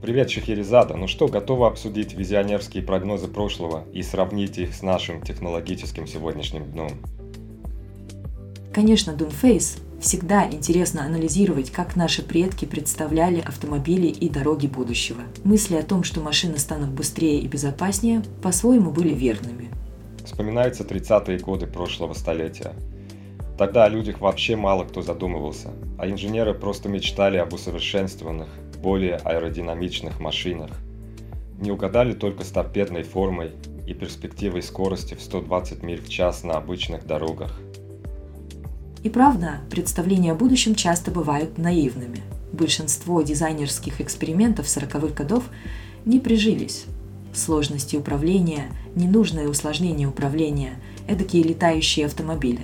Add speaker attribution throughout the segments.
Speaker 1: Привет, Шахерезада. Ну что, готовы обсудить визионерские прогнозы прошлого и сравнить их с нашим технологическим сегодняшним днем?
Speaker 2: Конечно, Doomface. Всегда интересно анализировать, как наши предки представляли автомобили и дороги будущего. Мысли о том, что машины станут быстрее и безопаснее, по-своему были верными.
Speaker 1: Вспоминаются 30-е годы прошлого столетия. Тогда о людях вообще мало кто задумывался, а инженеры просто мечтали об усовершенствованных, более аэродинамичных машинах. Не угадали только с торпедной формой и перспективой скорости в 120 миль в час на обычных дорогах.
Speaker 2: И правда, представления о будущем часто бывают наивными. Большинство дизайнерских экспериментов 40-х годов не прижились. Сложности управления, ненужное усложнение управления, эдакие летающие автомобили.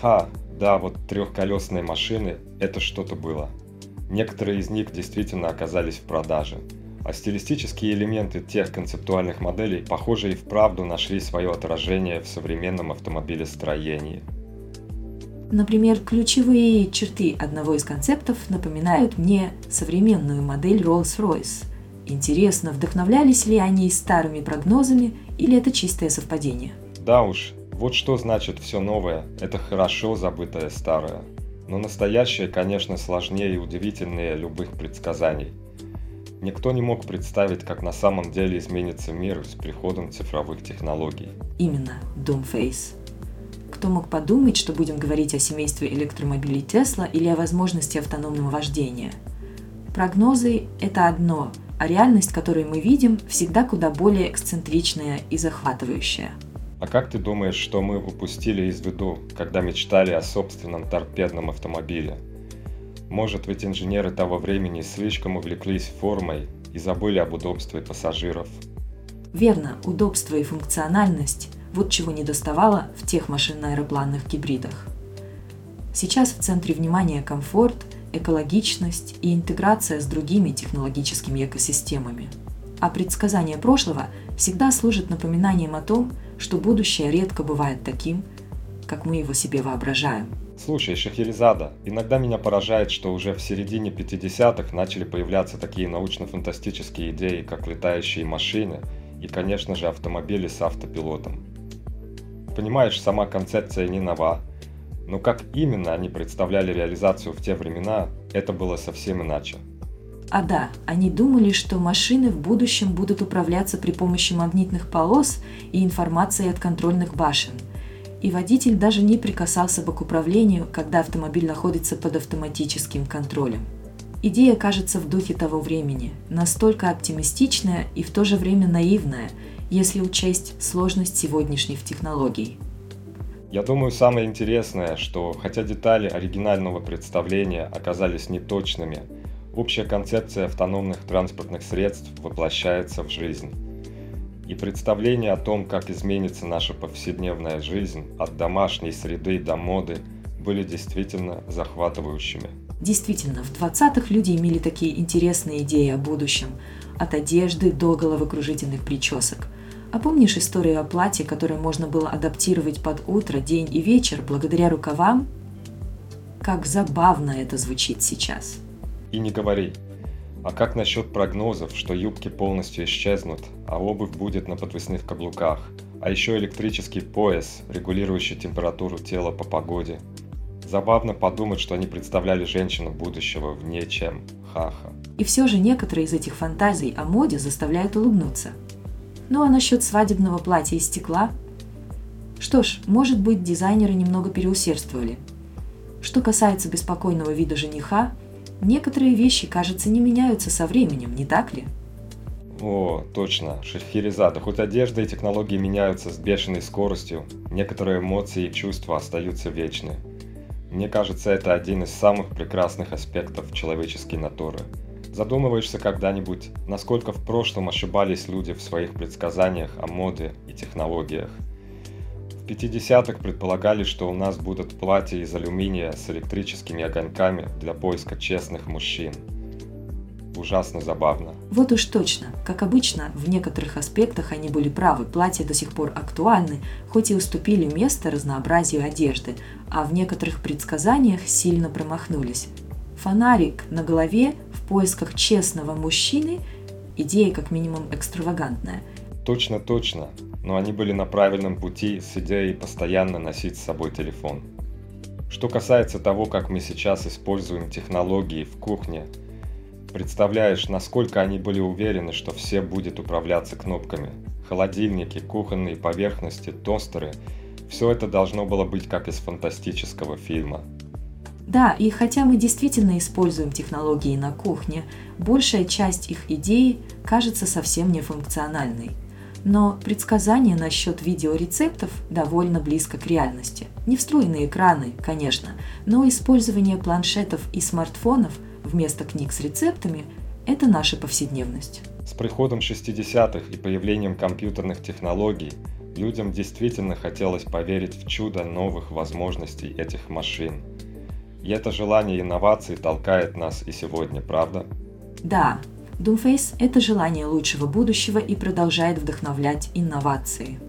Speaker 1: Ха, да, вот трехколесные машины – это что-то было – Некоторые из них действительно оказались в продаже. А стилистические элементы тех концептуальных моделей, похоже, и вправду нашли свое отражение в современном автомобилестроении.
Speaker 2: Например, ключевые черты одного из концептов напоминают мне современную модель Rolls-Royce. Интересно, вдохновлялись ли они старыми прогнозами или это чистое совпадение?
Speaker 1: Да уж, вот что значит все новое, это хорошо забытое старое. Но настоящее, конечно, сложнее и удивительнее любых предсказаний. Никто не мог представить, как на самом деле изменится мир с приходом цифровых технологий.
Speaker 2: Именно, Doomface. Кто мог подумать, что будем говорить о семействе электромобилей Тесла или о возможности автономного вождения? Прогнозы – это одно, а реальность, которую мы видим, всегда куда более эксцентричная и захватывающая –
Speaker 1: а как ты думаешь, что мы упустили из виду, когда мечтали о собственном торпедном автомобиле? Может ведь инженеры того времени слишком увлеклись формой и забыли об удобстве пассажиров?
Speaker 2: Верно, удобство и функциональность – вот чего не доставало в тех машинно-аэропланных гибридах. Сейчас в центре внимания комфорт, экологичность и интеграция с другими технологическими экосистемами. А предсказание прошлого всегда служит напоминанием о том, что будущее редко бывает таким, как мы его себе воображаем.
Speaker 1: Слушай, Шахерезада, иногда меня поражает, что уже в середине 50-х начали появляться такие научно-фантастические идеи, как летающие машины и, конечно же, автомобили с автопилотом. Понимаешь, сама концепция не нова, но как именно они представляли реализацию в те времена, это было совсем иначе.
Speaker 2: А да, они думали, что машины в будущем будут управляться при помощи магнитных полос и информации от контрольных башен. И водитель даже не прикасался бы к управлению, когда автомобиль находится под автоматическим контролем. Идея кажется в духе того времени, настолько оптимистичная и в то же время наивная, если учесть сложность сегодняшних технологий.
Speaker 1: Я думаю, самое интересное, что хотя детали оригинального представления оказались неточными – Общая концепция автономных транспортных средств воплощается в жизнь. И представление о том, как изменится наша повседневная жизнь от домашней среды до моды, были действительно захватывающими.
Speaker 2: Действительно, в 20-х люди имели такие интересные идеи о будущем, от одежды до головокружительных причесок. А помнишь историю о платье, которое можно было адаптировать под утро, день и вечер благодаря рукавам? Как забавно это звучит сейчас.
Speaker 1: И не говори. А как насчет прогнозов, что юбки полностью исчезнут, а обувь будет на подвесных каблуках? А еще электрический пояс, регулирующий температуру тела по погоде. Забавно подумать, что они представляли женщину будущего вне чем. Ха-ха.
Speaker 2: И все же некоторые из этих фантазий о моде заставляют улыбнуться. Ну а насчет свадебного платья из стекла? Что ж, может быть, дизайнеры немного переусердствовали. Что касается беспокойного вида жениха – Некоторые вещи, кажется, не меняются со временем, не так ли?
Speaker 1: О, точно, Шахерезада. Хоть одежда и технологии меняются с бешеной скоростью, некоторые эмоции и чувства остаются вечны. Мне кажется, это один из самых прекрасных аспектов человеческой натуры. Задумываешься когда-нибудь, насколько в прошлом ошибались люди в своих предсказаниях о моде и технологиях. В 50-х предполагали, что у нас будут платья из алюминия с электрическими огоньками для поиска честных мужчин. Ужасно забавно.
Speaker 2: Вот уж точно. Как обычно, в некоторых аспектах они были правы. Платья до сих пор актуальны, хоть и уступили место разнообразию одежды, а в некоторых предсказаниях сильно промахнулись. Фонарик на голове в поисках честного мужчины – идея как минимум экстравагантная.
Speaker 1: Точно, точно. Но они были на правильном пути с идеей постоянно носить с собой телефон. Что касается того, как мы сейчас используем технологии в кухне, представляешь, насколько они были уверены, что все будет управляться кнопками. Холодильники, кухонные поверхности, тостеры – все это должно было быть как из фантастического фильма –
Speaker 2: да, и хотя мы действительно используем технологии на кухне, большая часть их идей кажется совсем нефункциональной. Но предсказание насчет видеорецептов довольно близко к реальности. Не встроенные экраны, конечно, но использование планшетов и смартфонов вместо книг с рецептами – это наша повседневность.
Speaker 1: С приходом 60-х и появлением компьютерных технологий людям действительно хотелось поверить в чудо новых возможностей этих машин – и это желание инноваций толкает нас и сегодня, правда?
Speaker 2: Да, Doomface – это желание лучшего будущего и продолжает вдохновлять инновации.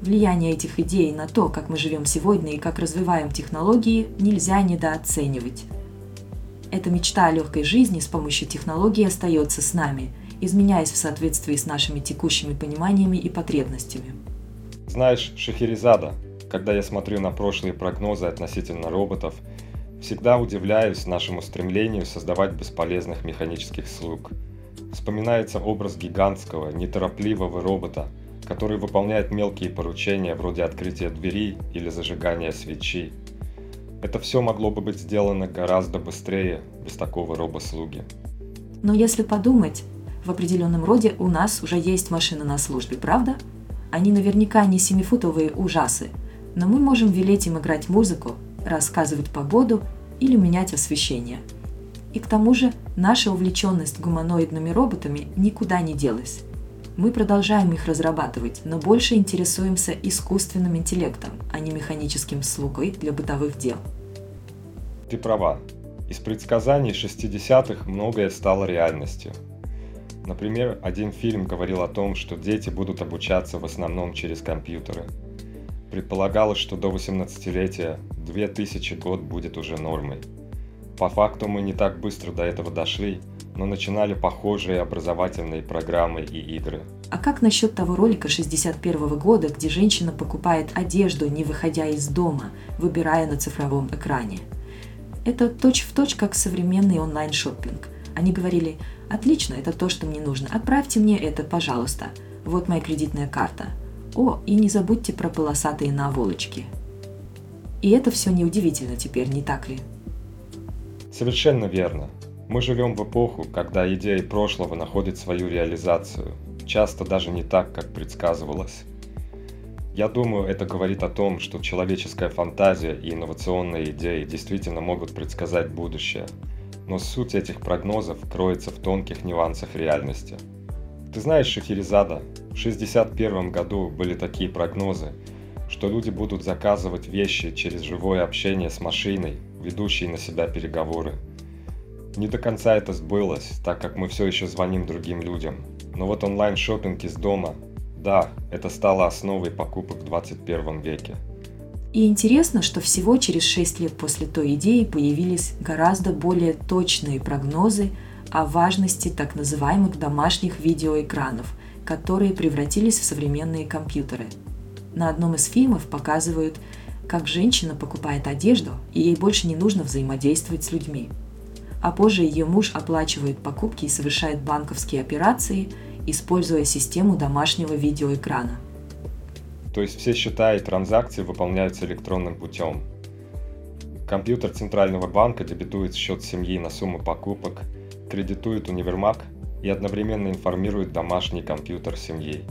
Speaker 2: Влияние этих идей на то, как мы живем сегодня и как развиваем технологии, нельзя недооценивать. Эта мечта о легкой жизни с помощью технологий остается с нами, изменяясь в соответствии с нашими текущими пониманиями и потребностями.
Speaker 1: Знаешь, Шахерезада, когда я смотрю на прошлые прогнозы относительно роботов – Всегда удивляюсь нашему стремлению создавать бесполезных механических слуг. Вспоминается образ гигантского, неторопливого робота, который выполняет мелкие поручения вроде открытия двери или зажигания свечи. Это все могло бы быть сделано гораздо быстрее без такого робослуги.
Speaker 2: Но если подумать, в определенном роде у нас уже есть машины на службе, правда? Они наверняка не семифутовые ужасы, но мы можем велеть им играть музыку, рассказывать погоду или менять освещение. И к тому же наша увлеченность гуманоидными роботами никуда не делась. Мы продолжаем их разрабатывать, но больше интересуемся искусственным интеллектом, а не механическим слугой для бытовых дел.
Speaker 1: Ты права. Из предсказаний 60-х многое стало реальностью. Например, один фильм говорил о том, что дети будут обучаться в основном через компьютеры – Предполагалось, что до 18-летия 2000 год будет уже нормой. По факту мы не так быстро до этого дошли, но начинали похожие образовательные программы и игры.
Speaker 2: А как насчет того ролика 61 года, где женщина покупает одежду, не выходя из дома, выбирая на цифровом экране? Это точь-в-точь, точь, как современный онлайн-шоппинг. Они говорили, отлично, это то, что мне нужно, отправьте мне это, пожалуйста. Вот моя кредитная карта. О, и не забудьте про полосатые наволочки. И это все неудивительно теперь, не так ли?
Speaker 1: Совершенно верно. Мы живем в эпоху, когда идеи прошлого находят свою реализацию, часто даже не так, как предсказывалось. Я думаю, это говорит о том, что человеческая фантазия и инновационные идеи действительно могут предсказать будущее, но суть этих прогнозов кроется в тонких нюансах реальности. Ты знаешь, Шахерезада, в 1961 году были такие прогнозы, что люди будут заказывать вещи через живое общение с машиной, ведущей на себя переговоры. Не до конца это сбылось, так как мы все еще звоним другим людям. Но вот онлайн шопинг из дома, да, это стало основой покупок в 21 веке.
Speaker 2: И интересно, что всего через 6 лет после той идеи появились гораздо более точные прогнозы о важности так называемых домашних видеоэкранов – которые превратились в современные компьютеры. На одном из фильмов показывают, как женщина покупает одежду, и ей больше не нужно взаимодействовать с людьми. А позже ее муж оплачивает покупки и совершает банковские операции, используя систему домашнего видеоэкрана.
Speaker 1: То есть все счета и транзакции выполняются электронным путем. Компьютер Центрального банка дебетует счет семьи на сумму покупок, кредитует универмаг и одновременно информирует домашний компьютер семьи.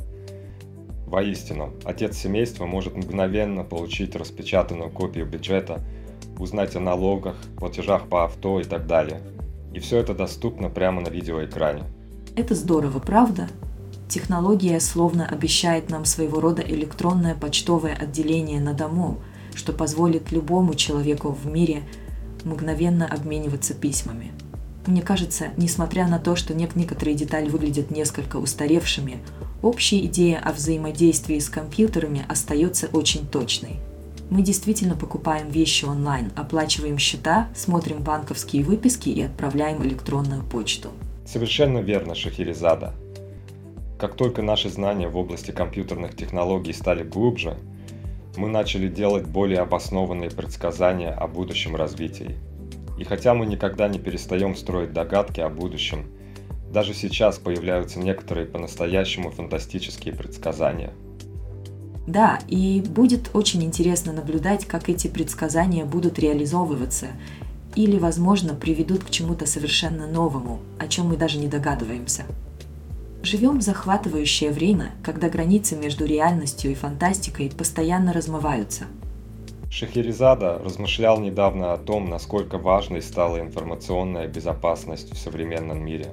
Speaker 1: Воистину, отец семейства может мгновенно получить распечатанную копию бюджета, узнать о налогах, платежах по авто и так далее. И все это доступно прямо на видеоэкране.
Speaker 2: Это здорово, правда? Технология словно обещает нам своего рода электронное почтовое отделение на дому, что позволит любому человеку в мире мгновенно обмениваться письмами. Мне кажется, несмотря на то, что некоторые детали выглядят несколько устаревшими, общая идея о взаимодействии с компьютерами остается очень точной. Мы действительно покупаем вещи онлайн, оплачиваем счета, смотрим банковские выписки и отправляем электронную почту.
Speaker 1: Совершенно верно, Шахерезада. Как только наши знания в области компьютерных технологий стали глубже, мы начали делать более обоснованные предсказания о будущем развитии. И хотя мы никогда не перестаем строить догадки о будущем, даже сейчас появляются некоторые по-настоящему фантастические предсказания.
Speaker 2: Да, и будет очень интересно наблюдать, как эти предсказания будут реализовываться или, возможно, приведут к чему-то совершенно новому, о чем мы даже не догадываемся. Живем в захватывающее время, когда границы между реальностью и фантастикой постоянно размываются –
Speaker 1: Шахерезада размышлял недавно о том, насколько важной стала информационная безопасность в современном мире.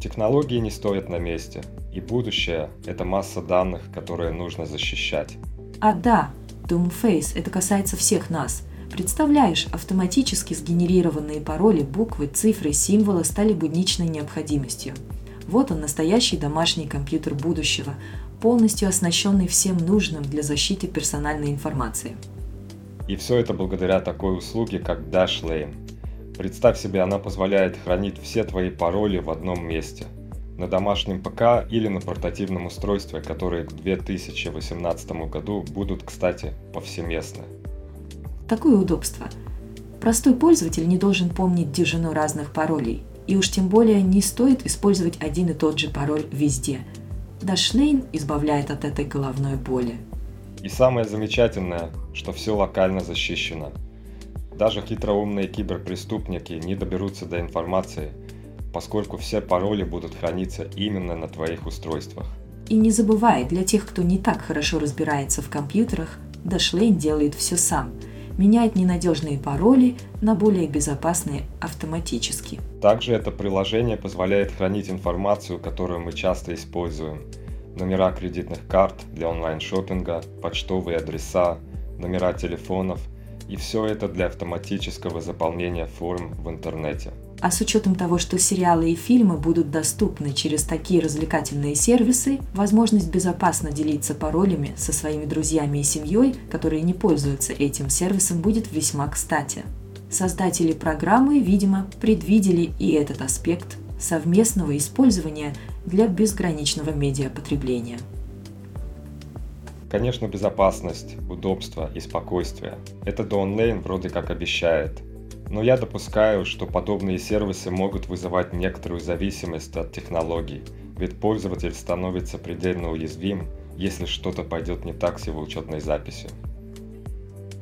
Speaker 1: Технологии не стоят на месте, и будущее – это масса данных, которые нужно защищать.
Speaker 2: А да, Doomface – это касается всех нас. Представляешь, автоматически сгенерированные пароли, буквы, цифры, символы стали будничной необходимостью. Вот он, настоящий домашний компьютер будущего, полностью оснащенный всем нужным для защиты персональной информации –
Speaker 1: и все это благодаря такой услуге, как Dashlane. Представь себе, она позволяет хранить все твои пароли в одном месте. На домашнем ПК или на портативном устройстве, которые к 2018 году будут, кстати, повсеместны.
Speaker 2: Такое удобство. Простой пользователь не должен помнить дюжину разных паролей. И уж тем более не стоит использовать один и тот же пароль везде. Dashlane избавляет от этой головной боли.
Speaker 1: И самое замечательное, что все локально защищено. Даже хитроумные киберпреступники не доберутся до информации, поскольку все пароли будут храниться именно на твоих устройствах.
Speaker 2: И не забывай, для тех, кто не так хорошо разбирается в компьютерах, Dashlane делает все сам. Меняет ненадежные пароли на более безопасные автоматически.
Speaker 1: Также это приложение позволяет хранить информацию, которую мы часто используем – номера кредитных карт для онлайн-шоппинга, почтовые адреса, номера телефонов и все это для автоматического заполнения форм в интернете.
Speaker 2: А с учетом того, что сериалы и фильмы будут доступны через такие развлекательные сервисы, возможность безопасно делиться паролями со своими друзьями и семьей, которые не пользуются этим сервисом, будет весьма кстати. Создатели программы, видимо, предвидели и этот аспект совместного использования для безграничного медиапотребления.
Speaker 1: Конечно, безопасность, удобство и спокойствие. Это DawnLane вроде как обещает. Но я допускаю, что подобные сервисы могут вызывать некоторую зависимость от технологий, ведь пользователь становится предельно уязвим, если что-то пойдет не так с его учетной записью.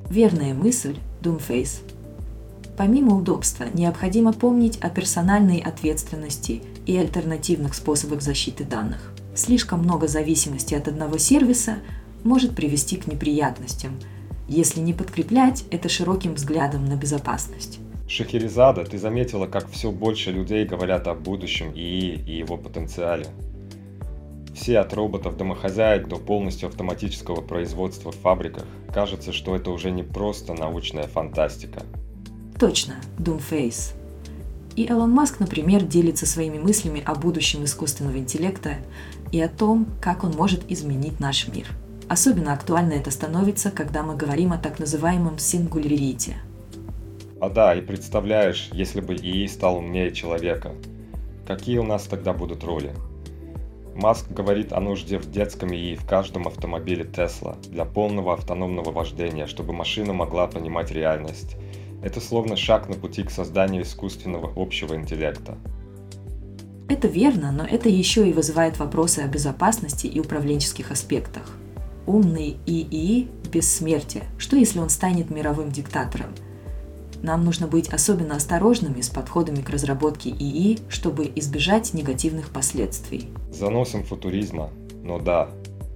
Speaker 2: Верная мысль, Doomface. Помимо удобства, необходимо помнить о персональной ответственности и альтернативных способах защиты данных. Слишком много зависимости от одного сервиса может привести к неприятностям, если не подкреплять это широким взглядом на безопасность.
Speaker 1: Шахерезада, ты заметила, как все больше людей говорят о будущем ИИ и его потенциале. Все от роботов-домохозяек до полностью автоматического производства в фабриках. Кажется, что это уже не просто научная фантастика –
Speaker 2: Точно, Doomface. И Элон Маск, например, делится своими мыслями о будущем искусственного интеллекта и о том, как он может изменить наш мир. Особенно актуально это становится, когда мы говорим о так называемом сингулярите.
Speaker 1: А да, и представляешь, если бы ИИ стал умнее человека, какие у нас тогда будут роли? Маск говорит о нужде в детском ИИ в каждом автомобиле Tesla для полного автономного вождения, чтобы машина могла понимать реальность это словно шаг на пути к созданию искусственного общего интеллекта.
Speaker 2: Это верно, но это еще и вызывает вопросы о безопасности и управленческих аспектах. Умный ИИ бессмертие. Что если он станет мировым диктатором? Нам нужно быть особенно осторожными с подходами к разработке ИИ, чтобы избежать негативных последствий.
Speaker 1: Заносом футуризма, но да,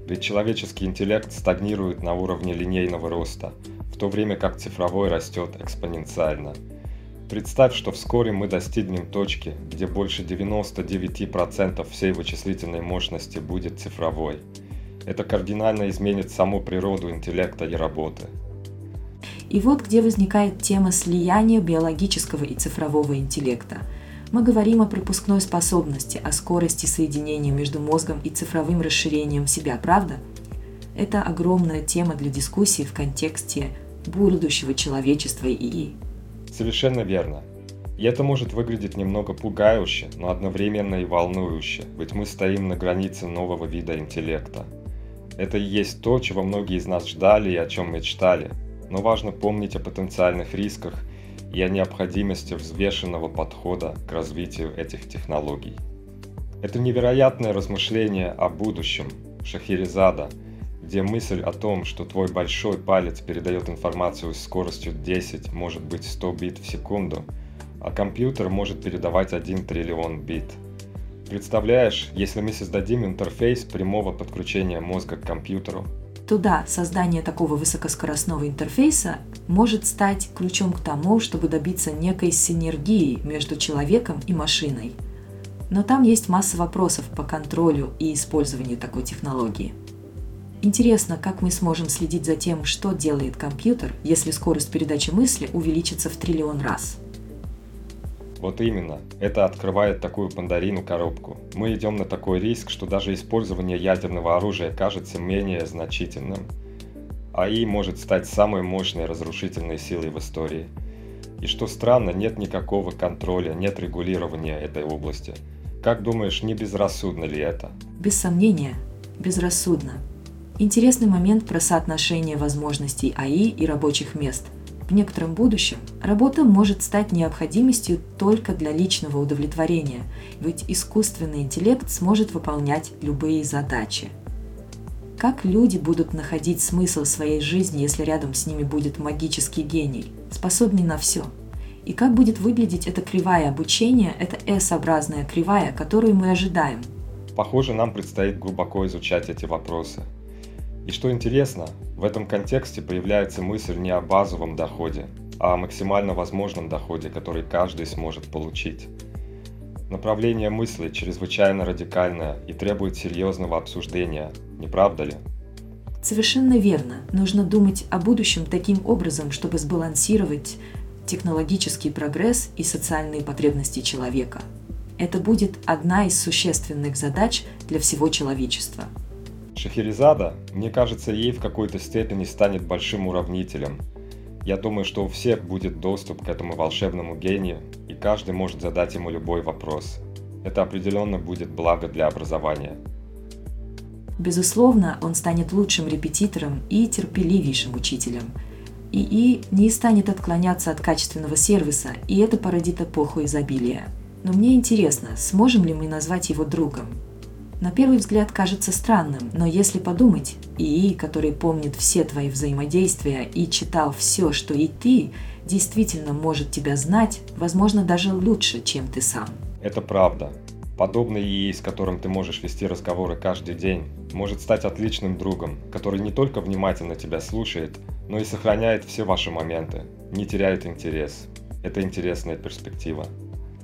Speaker 1: ведь человеческий интеллект стагнирует на уровне линейного роста – в то время как цифровой растет экспоненциально. Представь, что вскоре мы достигнем точки, где больше 99% всей вычислительной мощности будет цифровой. Это кардинально изменит саму природу интеллекта и работы.
Speaker 2: И вот где возникает тема слияния биологического и цифрового интеллекта. Мы говорим о пропускной способности, о скорости соединения между мозгом и цифровым расширением себя, правда? Это огромная тема для дискуссии в контексте будущего человечества и.
Speaker 1: Совершенно верно. И это может выглядеть немного пугающе, но одновременно и волнующе, ведь мы стоим на границе нового вида интеллекта. Это и есть то, чего многие из нас ждали и о чем мечтали, но важно помнить о потенциальных рисках и о необходимости взвешенного подхода к развитию этих технологий. Это невероятное размышление о будущем Шахерезада – где мысль о том, что твой большой палец передает информацию с скоростью 10, может быть 100 бит в секунду, а компьютер может передавать 1 триллион бит. Представляешь, если мы создадим интерфейс прямого подключения мозга к компьютеру,
Speaker 2: то да, создание такого высокоскоростного интерфейса может стать ключом к тому, чтобы добиться некой синергии между человеком и машиной. Но там есть масса вопросов по контролю и использованию такой технологии – Интересно, как мы сможем следить за тем, что делает компьютер, если скорость передачи мысли увеличится в триллион раз.
Speaker 1: Вот именно. Это открывает такую пандарину коробку. Мы идем на такой риск, что даже использование ядерного оружия кажется менее значительным. АИ может стать самой мощной разрушительной силой в истории. И что странно, нет никакого контроля, нет регулирования этой области. Как думаешь, не безрассудно ли это?
Speaker 2: Без сомнения, безрассудно. Интересный момент про соотношение возможностей АИ и рабочих мест. В некотором будущем работа может стать необходимостью только для личного удовлетворения, ведь искусственный интеллект сможет выполнять любые задачи. Как люди будут находить смысл своей жизни, если рядом с ними будет магический гений, способный на все? И как будет выглядеть эта кривая обучения, эта S-образная кривая, которую мы ожидаем?
Speaker 1: Похоже, нам предстоит глубоко изучать эти вопросы – и что интересно, в этом контексте появляется мысль не о базовом доходе, а о максимально возможном доходе, который каждый сможет получить. Направление мысли чрезвычайно радикальное и требует серьезного обсуждения, не правда ли?
Speaker 2: Совершенно верно. Нужно думать о будущем таким образом, чтобы сбалансировать технологический прогресс и социальные потребности человека. Это будет одна из существенных задач для всего человечества –
Speaker 1: Шахерезада, мне кажется, ей в какой-то степени станет большим уравнителем. Я думаю, что у всех будет доступ к этому волшебному гению, и каждый может задать ему любой вопрос. Это определенно будет благо для образования.
Speaker 2: Безусловно, он станет лучшим репетитором и терпеливейшим учителем. ИИ не станет отклоняться от качественного сервиса, и это породит эпоху изобилия. Но мне интересно, сможем ли мы назвать его другом? На первый взгляд кажется странным, но если подумать, ИИ, который помнит все твои взаимодействия и читал все, что и ты, действительно может тебя знать, возможно, даже лучше, чем ты сам.
Speaker 1: Это правда. Подобный ИИ, с которым ты можешь вести разговоры каждый день, может стать отличным другом, который не только внимательно тебя слушает, но и сохраняет все ваши моменты, не теряет интерес. Это интересная перспектива.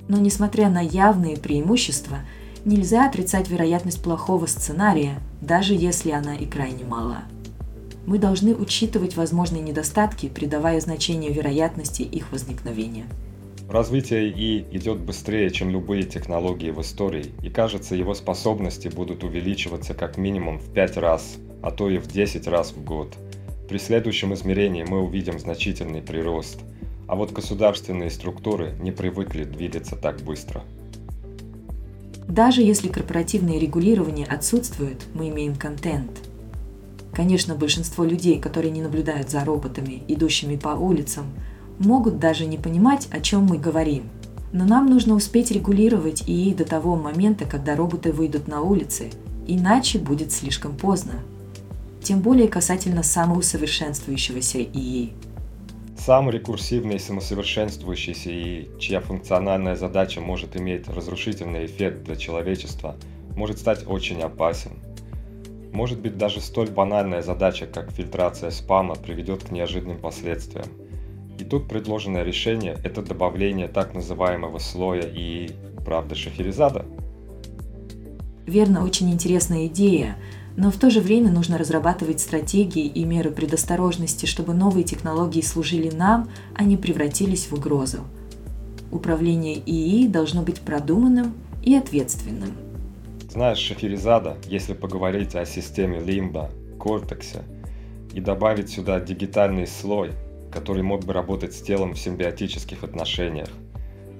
Speaker 2: Но несмотря на явные преимущества, Нельзя отрицать вероятность плохого сценария, даже если она и крайне мала. Мы должны учитывать возможные недостатки, придавая значение вероятности их возникновения.
Speaker 1: Развитие ИИ идет быстрее, чем любые технологии в истории, и кажется, его способности будут увеличиваться как минимум в 5 раз, а то и в 10 раз в год. При следующем измерении мы увидим значительный прирост, а вот государственные структуры не привыкли двигаться так быстро.
Speaker 2: Даже если корпоративное регулирование отсутствует, мы имеем контент. Конечно, большинство людей, которые не наблюдают за роботами, идущими по улицам, могут даже не понимать, о чем мы говорим. Но нам нужно успеть регулировать ИИ до того момента, когда роботы выйдут на улицы, иначе будет слишком поздно. Тем более касательно самоусовершенствующегося ИИ.
Speaker 1: Сам рекурсивный самосовершенствующийся и чья функциональная задача может иметь разрушительный эффект для человечества, может стать очень опасен. Может быть даже столь банальная задача, как фильтрация спама, приведет к неожиданным последствиям. И тут предложенное решение – это добавление так называемого слоя и, правда, Шахерезада.
Speaker 2: Верно, очень интересная идея, но в то же время нужно разрабатывать стратегии и меры предосторожности, чтобы новые технологии служили нам, а не превратились в угрозу. Управление ИИ должно быть продуманным и ответственным.
Speaker 1: Знаешь, Шахерезада, если поговорить о системе Лимба, Кортексе и добавить сюда дигитальный слой, который мог бы работать с телом в симбиотических отношениях,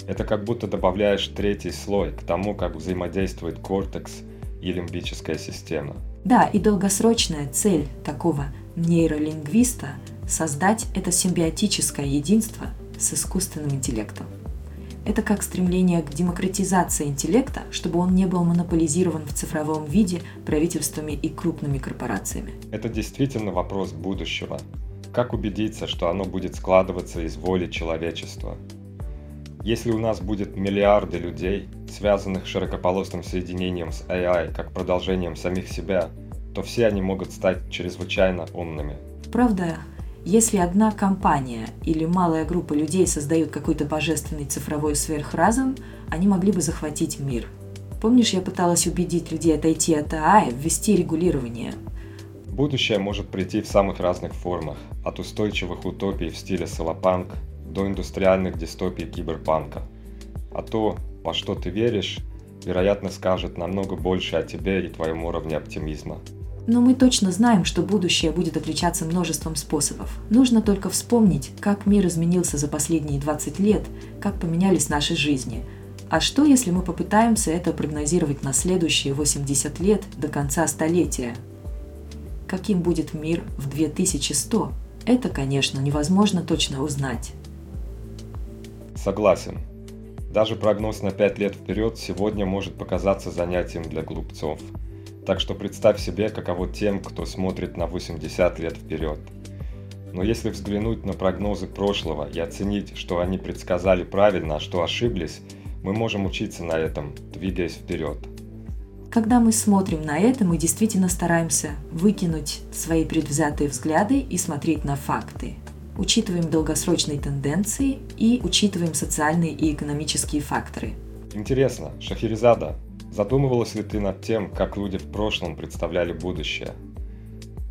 Speaker 1: это как будто добавляешь третий слой к тому, как взаимодействует кортекс и лимбическая система.
Speaker 2: Да, и долгосрочная цель такого нейролингвиста – создать это симбиотическое единство с искусственным интеллектом. Это как стремление к демократизации интеллекта, чтобы он не был монополизирован в цифровом виде правительствами и крупными корпорациями.
Speaker 1: Это действительно вопрос будущего. Как убедиться, что оно будет складываться из воли человечества? Если у нас будет миллиарды людей, связанных широкополосным соединением с AI как продолжением самих себя, то все они могут стать чрезвычайно умными.
Speaker 2: Правда, если одна компания или малая группа людей создают какой-то божественный цифровой сверхразум, они могли бы захватить мир. Помнишь, я пыталась убедить людей отойти от АА ввести регулирование?
Speaker 1: Будущее может прийти в самых разных формах, от устойчивых утопий в стиле салапанк до индустриальных дистопий киберпанка. А то, во что ты веришь, вероятно скажет намного больше о тебе и твоем уровне оптимизма.
Speaker 2: Но мы точно знаем, что будущее будет отличаться множеством способов. Нужно только вспомнить, как мир изменился за последние 20 лет, как поменялись наши жизни. А что, если мы попытаемся это прогнозировать на следующие 80 лет до конца столетия? Каким будет мир в 2100? Это, конечно, невозможно точно узнать.
Speaker 1: Согласен. Даже прогноз на 5 лет вперед сегодня может показаться занятием для глупцов – так что представь себе, каково тем, кто смотрит на 80 лет вперед. Но если взглянуть на прогнозы прошлого и оценить, что они предсказали правильно, а что ошиблись, мы можем учиться на этом, двигаясь вперед.
Speaker 2: Когда мы смотрим на это, мы действительно стараемся выкинуть свои предвзятые взгляды и смотреть на факты. Учитываем долгосрочные тенденции и учитываем социальные и экономические факторы.
Speaker 1: Интересно, Шахерезада, Задумывалась ли ты над тем, как люди в прошлом представляли будущее?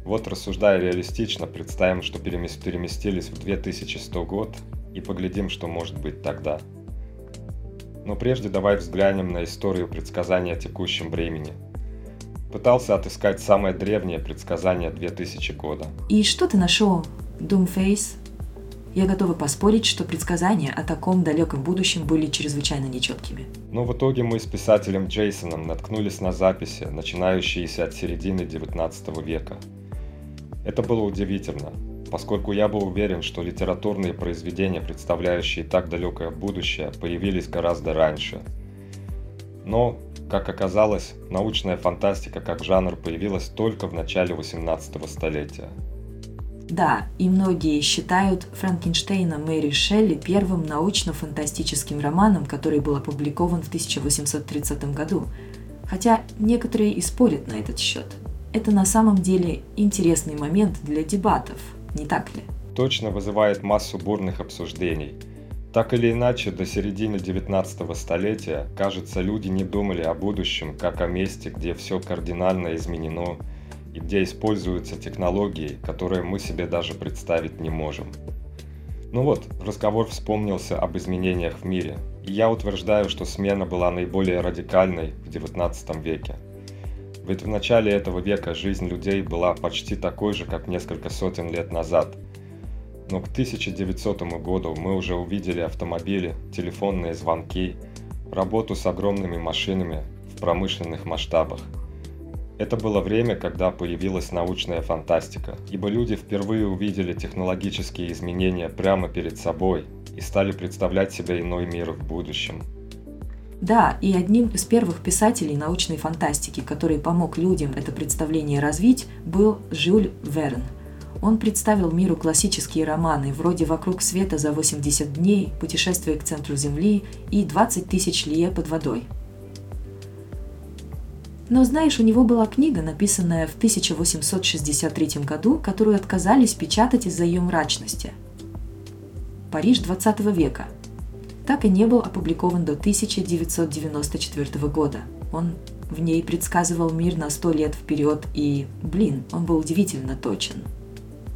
Speaker 1: Вот рассуждая реалистично, представим, что переместились в 2100 год и поглядим, что может быть тогда. Но прежде давай взглянем на историю предсказания о текущем времени. Пытался отыскать самое древнее предсказание 2000 года.
Speaker 2: И что ты нашел? Doomface? Я готова поспорить, что предсказания о таком далеком будущем были чрезвычайно нечеткими.
Speaker 1: Но в итоге мы с писателем Джейсоном наткнулись на записи, начинающиеся от середины 19 века. Это было удивительно, поскольку я был уверен, что литературные произведения, представляющие так далекое будущее, появились гораздо раньше. Но, как оказалось, научная фантастика как жанр появилась только в начале 18 столетия –
Speaker 2: да, и многие считают Франкенштейна Мэри Шелли первым научно-фантастическим романом, который был опубликован в 1830 году, хотя некоторые и спорят на этот счет. Это на самом деле интересный момент для дебатов, не так ли?
Speaker 1: Точно вызывает массу бурных обсуждений. Так или иначе, до середины 19 столетия, кажется, люди не думали о будущем как о месте, где все кардинально изменено и где используются технологии, которые мы себе даже представить не можем. Ну вот, разговор вспомнился об изменениях в мире, и я утверждаю, что смена была наиболее радикальной в XIX веке. Ведь в начале этого века жизнь людей была почти такой же, как несколько сотен лет назад. Но к 1900 году мы уже увидели автомобили, телефонные звонки, работу с огромными машинами в промышленных масштабах – это было время, когда появилась научная фантастика, ибо люди впервые увидели технологические изменения прямо перед собой и стали представлять себе иной мир в будущем.
Speaker 2: Да, и одним из первых писателей научной фантастики, который помог людям это представление развить, был Жюль Верн. Он представил миру классические романы вроде «Вокруг света за 80 дней», «Путешествие к центру Земли» и «20 тысяч лье под водой», но знаешь, у него была книга, написанная в 1863 году, которую отказались печатать из-за ее мрачности. «Париж 20 века», так и не был опубликован до 1994 года. Он в ней предсказывал мир на сто лет вперед, и, блин, он был удивительно точен.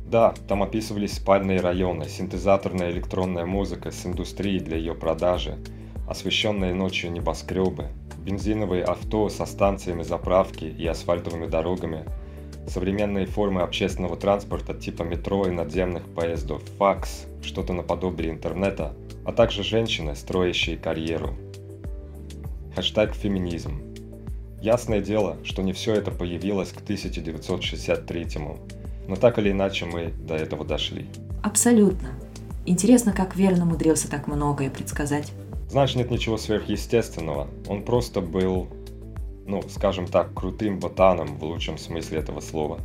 Speaker 1: Да, там описывались спальные районы, синтезаторная электронная музыка с индустрией для ее продажи, освещенные ночью небоскребы, бензиновые авто со станциями заправки и асфальтовыми дорогами, современные формы общественного транспорта типа метро и надземных поездов, факс, что-то наподобие интернета, а также женщины, строящие карьеру. Хэштег феминизм. Ясное дело, что не все это появилось к 1963 но так или иначе мы до этого дошли.
Speaker 2: Абсолютно. Интересно, как Верн умудрился так многое предсказать.
Speaker 1: Знаешь, нет ничего сверхъестественного. Он просто был, ну, скажем так, крутым ботаном в лучшем смысле этого слова.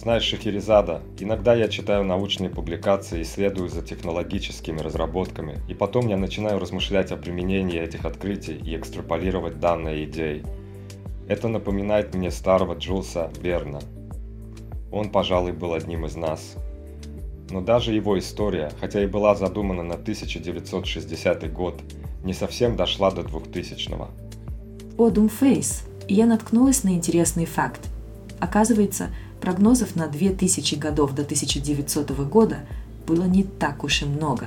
Speaker 1: Знаешь, Шахерезада, иногда я читаю научные публикации и следую за технологическими разработками, и потом я начинаю размышлять о применении этих открытий и экстраполировать данные идеи. Это напоминает мне старого Джулса Верна. Он, пожалуй, был одним из нас. Но даже его история, хотя и была задумана на 1960 год, не совсем дошла до 2000-го.
Speaker 2: О Думфейс, я наткнулась на интересный факт. Оказывается, прогнозов на 2000 годов до 1900 года было не так уж и много.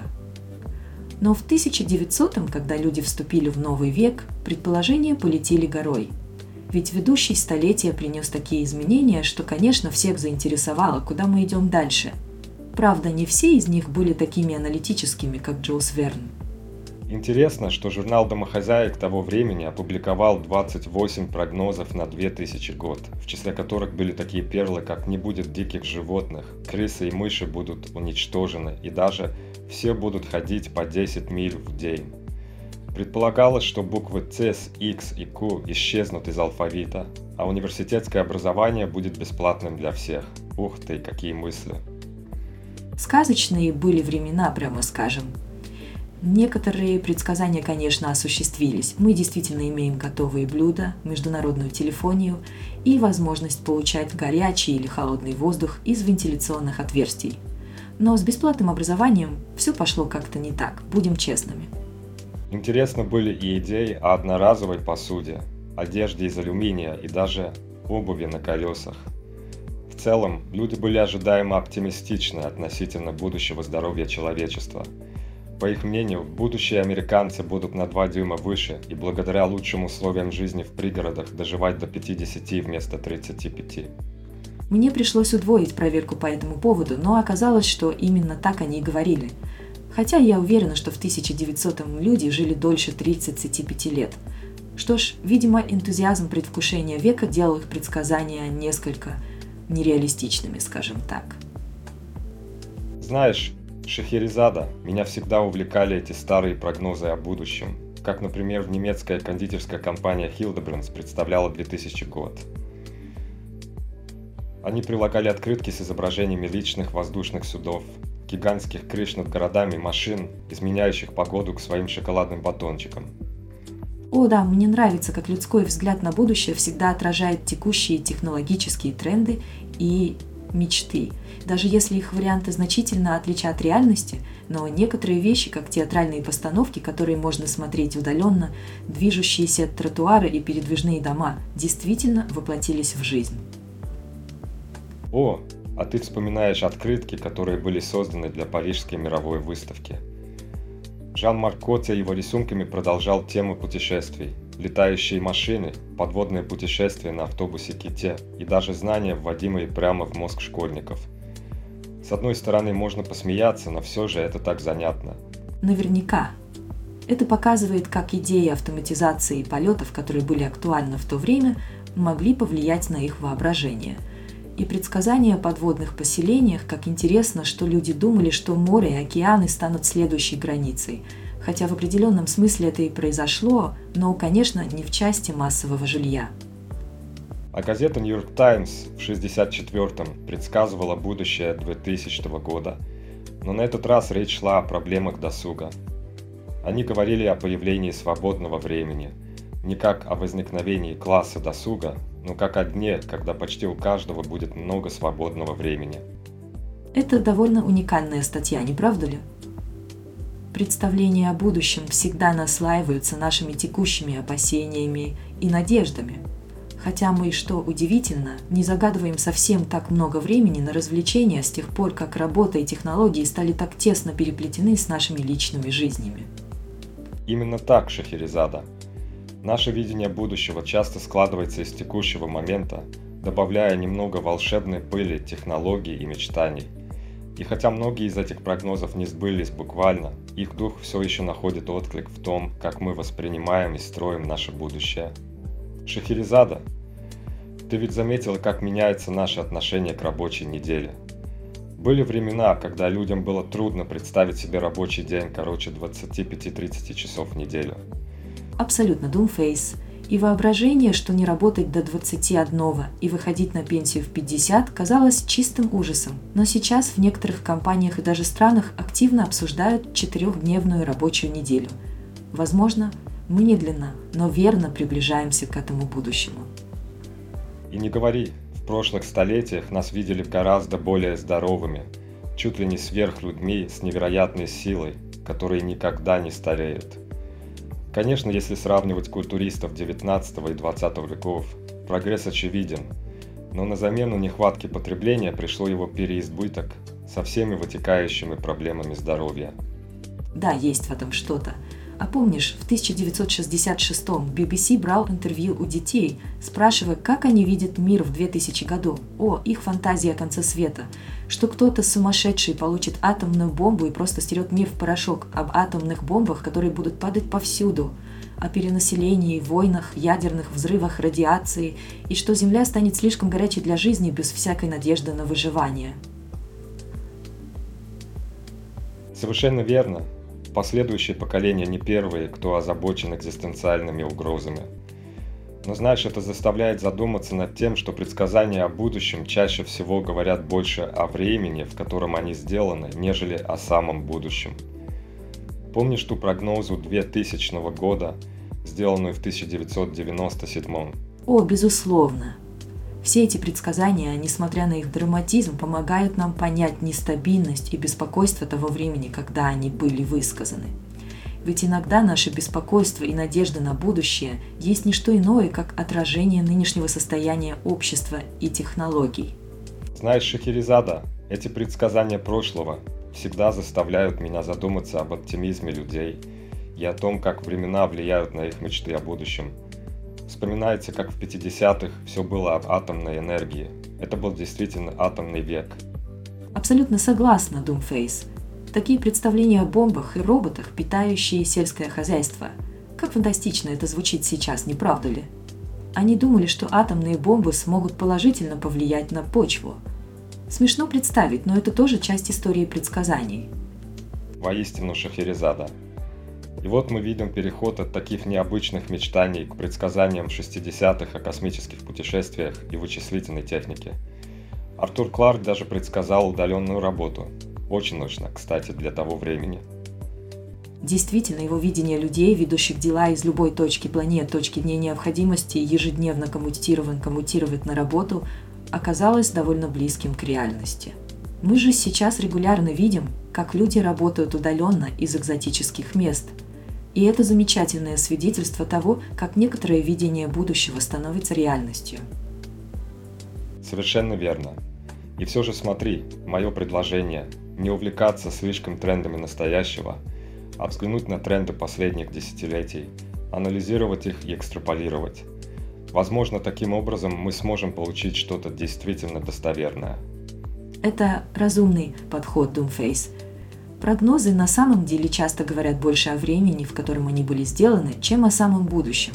Speaker 2: Но в 1900-м, когда люди вступили в новый век, предположения полетели горой. Ведь ведущий столетия принес такие изменения, что, конечно, всех заинтересовало, куда мы идем дальше. Правда, не все из них были такими аналитическими, как Джоус Верн –
Speaker 1: Интересно, что журнал «Домохозяек» того времени опубликовал 28 прогнозов на 2000 год, в числе которых были такие перлы, как «Не будет диких животных», «Крысы и мыши будут уничтожены» и даже «Все будут ходить по 10 миль в день». Предполагалось, что буквы C, X и Q исчезнут из алфавита, а университетское образование будет бесплатным для всех. Ух ты, какие мысли!
Speaker 2: Сказочные были времена, прямо скажем. Некоторые предсказания, конечно, осуществились. Мы действительно имеем готовые блюда, международную телефонию и возможность получать горячий или холодный воздух из вентиляционных отверстий. Но с бесплатным образованием все пошло как-то не так, будем честными.
Speaker 1: Интересно были и идеи о одноразовой посуде, одежде из алюминия и даже обуви на колесах. В целом, люди были ожидаемо оптимистичны относительно будущего здоровья человечества – по их мнению, будущие американцы будут на 2 дюйма выше и благодаря лучшим условиям жизни в пригородах доживать до 50 вместо 35.
Speaker 2: Мне пришлось удвоить проверку по этому поводу, но оказалось, что именно так они и говорили. Хотя я уверена, что в 1900-м люди жили дольше 35 лет. Что ж, видимо, энтузиазм предвкушения века делал их предсказания несколько нереалистичными, скажем так.
Speaker 1: Знаешь, Шахерезада. Меня всегда увлекали эти старые прогнозы о будущем. Как, например, немецкая кондитерская компания Hildebrands представляла 2000 год. Они прилагали открытки с изображениями личных воздушных судов, гигантских крыш над городами машин, изменяющих погоду к своим шоколадным батончикам.
Speaker 2: О да, мне нравится, как людской взгляд на будущее всегда отражает текущие технологические тренды и мечты, даже если их варианты значительно отличат реальности, но некоторые вещи, как театральные постановки, которые можно смотреть удаленно, движущиеся тротуары и передвижные дома, действительно воплотились в жизнь.
Speaker 1: О, а ты вспоминаешь открытки, которые были созданы для Парижской мировой выставки. Жан-Марк Котя его рисунками продолжал тему путешествий – летающие машины, подводные путешествия на автобусе Ките и даже знания, вводимые прямо в мозг школьников. С одной стороны, можно посмеяться, но все же это так занятно.
Speaker 2: Наверняка. Это показывает, как идеи автоматизации полетов, которые были актуальны в то время, могли повлиять на их воображение. И предсказания о подводных поселениях, как интересно, что люди думали, что море и океаны станут следующей границей – хотя в определенном смысле это и произошло, но, конечно, не в части массового жилья.
Speaker 1: А газета New York Times в 64-м предсказывала будущее 2000 года, но на этот раз речь шла о проблемах досуга. Они говорили о появлении свободного времени, не как о возникновении класса досуга, но как о дне, когда почти у каждого будет много свободного времени.
Speaker 2: Это довольно уникальная статья, не правда ли? Представления о будущем всегда наслаиваются нашими текущими опасениями и надеждами. Хотя мы, что удивительно, не загадываем совсем так много времени на развлечения с тех пор, как работа и технологии стали так тесно переплетены с нашими личными жизнями.
Speaker 1: Именно так, Шахерезада. Наше видение будущего часто складывается из текущего момента, добавляя немного волшебной пыли, технологий и мечтаний. И хотя многие из этих прогнозов не сбылись буквально, их дух все еще находит отклик в том, как мы воспринимаем и строим наше будущее. Шахерезада, ты ведь заметила, как меняется наше отношение к рабочей неделе. Были времена, когда людям было трудно представить себе рабочий день короче 25-30 часов в неделю.
Speaker 2: Абсолютно, Doomface – и воображение, что не работать до 21 и выходить на пенсию в 50, казалось чистым ужасом. Но сейчас в некоторых компаниях и даже странах активно обсуждают четырехдневную рабочую неделю. Возможно, мы медленно, но верно приближаемся к этому будущему.
Speaker 1: И не говори, в прошлых столетиях нас видели гораздо более здоровыми, чуть ли не сверхлюдьми с невероятной силой, которые никогда не стареют. Конечно, если сравнивать культуристов 19 и 20 веков, прогресс очевиден, но на замену нехватки потребления пришло его переизбыток со всеми вытекающими проблемами здоровья.
Speaker 2: Да, есть в этом что-то – а помнишь, в 1966-м BBC брал интервью у детей, спрашивая, как они видят мир в 2000 году. О, их фантазия о конце света. Что кто-то сумасшедший получит атомную бомбу и просто стерет мир в порошок. Об атомных бомбах, которые будут падать повсюду. О перенаселении, войнах, ядерных взрывах, радиации. И что Земля станет слишком горячей для жизни без всякой надежды на выживание.
Speaker 1: Совершенно верно. Последующие поколения не первые, кто озабочен экзистенциальными угрозами. Но знаешь, это заставляет задуматься над тем, что предсказания о будущем чаще всего говорят больше о времени, в котором они сделаны, нежели о самом будущем. Помнишь ту прогнозу 2000 года, сделанную в 1997?
Speaker 2: О, безусловно. Все эти предсказания, несмотря на их драматизм, помогают нам понять нестабильность и беспокойство того времени, когда они были высказаны. Ведь иногда наше беспокойство и надежда на будущее есть не что иное, как отражение нынешнего состояния общества и технологий.
Speaker 1: Знаешь, Шахерезада, эти предсказания прошлого всегда заставляют меня задуматься об оптимизме людей и о том, как времена влияют на их мечты о будущем – Вспоминается, как в 50-х все было об атомной энергии. Это был действительно атомный век.
Speaker 2: Абсолютно согласна, Doomface. Такие представления о бомбах и роботах, питающие сельское хозяйство. Как фантастично это звучит сейчас, не правда ли? Они думали, что атомные бомбы смогут положительно повлиять на почву. Смешно представить, но это тоже часть истории предсказаний.
Speaker 1: Воистину Шахерезада. И вот мы видим переход от таких необычных мечтаний к предсказаниям 60-х о космических путешествиях и вычислительной технике. Артур Кларк даже предсказал удаленную работу. Очень точно, кстати, для того времени.
Speaker 2: Действительно, его видение людей, ведущих дела из любой точки планет, точки дней необходимости, ежедневно коммутирован коммутировать на работу, оказалось довольно близким к реальности. Мы же сейчас регулярно видим, как люди работают удаленно из экзотических мест – и это замечательное свидетельство того, как некоторое видение будущего становится реальностью.
Speaker 1: Совершенно верно. И все же смотри, мое предложение – не увлекаться слишком трендами настоящего, а взглянуть на тренды последних десятилетий, анализировать их и экстраполировать. Возможно, таким образом мы сможем получить что-то действительно достоверное.
Speaker 2: Это разумный подход, Doomface – Прогнозы на самом деле часто говорят больше о времени, в котором они были сделаны, чем о самом будущем.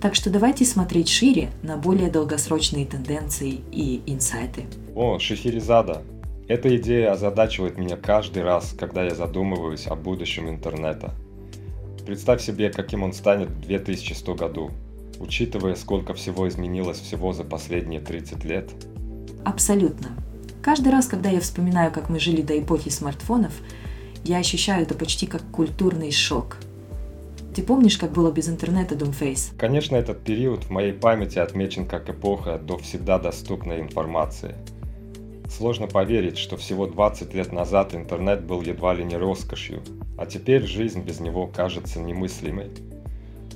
Speaker 2: Так что давайте смотреть шире на более долгосрочные тенденции и инсайты.
Speaker 1: О, Шахерезада! Эта идея озадачивает меня каждый раз, когда я задумываюсь о будущем интернета. Представь себе, каким он станет в 2100 году, учитывая, сколько всего изменилось всего за последние 30 лет.
Speaker 2: Абсолютно. Каждый раз, когда я вспоминаю, как мы жили до эпохи смартфонов, я ощущаю это почти как культурный шок. Ты помнишь, как было без интернета, Doomface?
Speaker 1: Конечно, этот период в моей памяти отмечен как эпоха до всегда доступной информации. Сложно поверить, что всего 20 лет назад интернет был едва ли не роскошью, а теперь жизнь без него кажется немыслимой.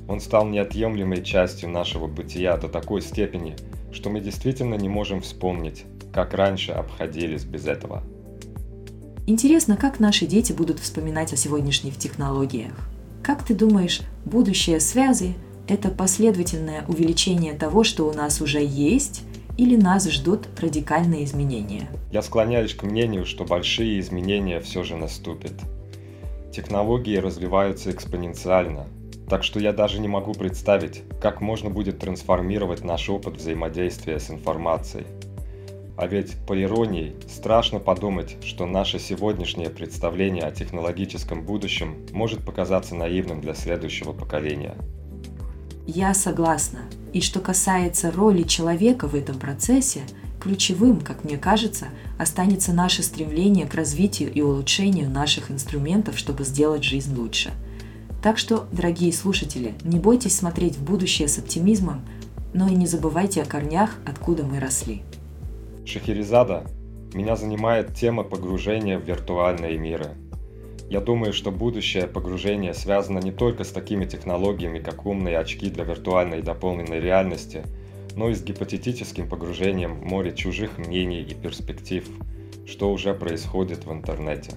Speaker 1: Он стал неотъемлемой частью нашего бытия до такой степени, что мы действительно не можем вспомнить, как раньше обходились без этого.
Speaker 2: Интересно, как наши дети будут вспоминать о сегодняшних технологиях. Как ты думаешь, будущее связи – это последовательное увеличение того, что у нас уже есть, или нас ждут радикальные изменения?
Speaker 1: Я склоняюсь к мнению, что большие изменения все же наступят. Технологии развиваются экспоненциально, так что я даже не могу представить, как можно будет трансформировать наш опыт взаимодействия с информацией – а ведь, по иронии, страшно подумать, что наше сегодняшнее представление о технологическом будущем может показаться наивным для следующего поколения.
Speaker 2: Я согласна. И что касается роли человека в этом процессе, ключевым, как мне кажется, останется наше стремление к развитию и улучшению наших инструментов, чтобы сделать жизнь лучше. Так что, дорогие слушатели, не бойтесь смотреть в будущее с оптимизмом, но и не забывайте о корнях, откуда мы росли.
Speaker 1: Шахерезада, меня занимает тема погружения в виртуальные миры. Я думаю, что будущее погружение связано не только с такими технологиями, как умные очки для виртуальной и дополненной реальности, но и с гипотетическим погружением в море чужих мнений и перспектив, что уже происходит в интернете.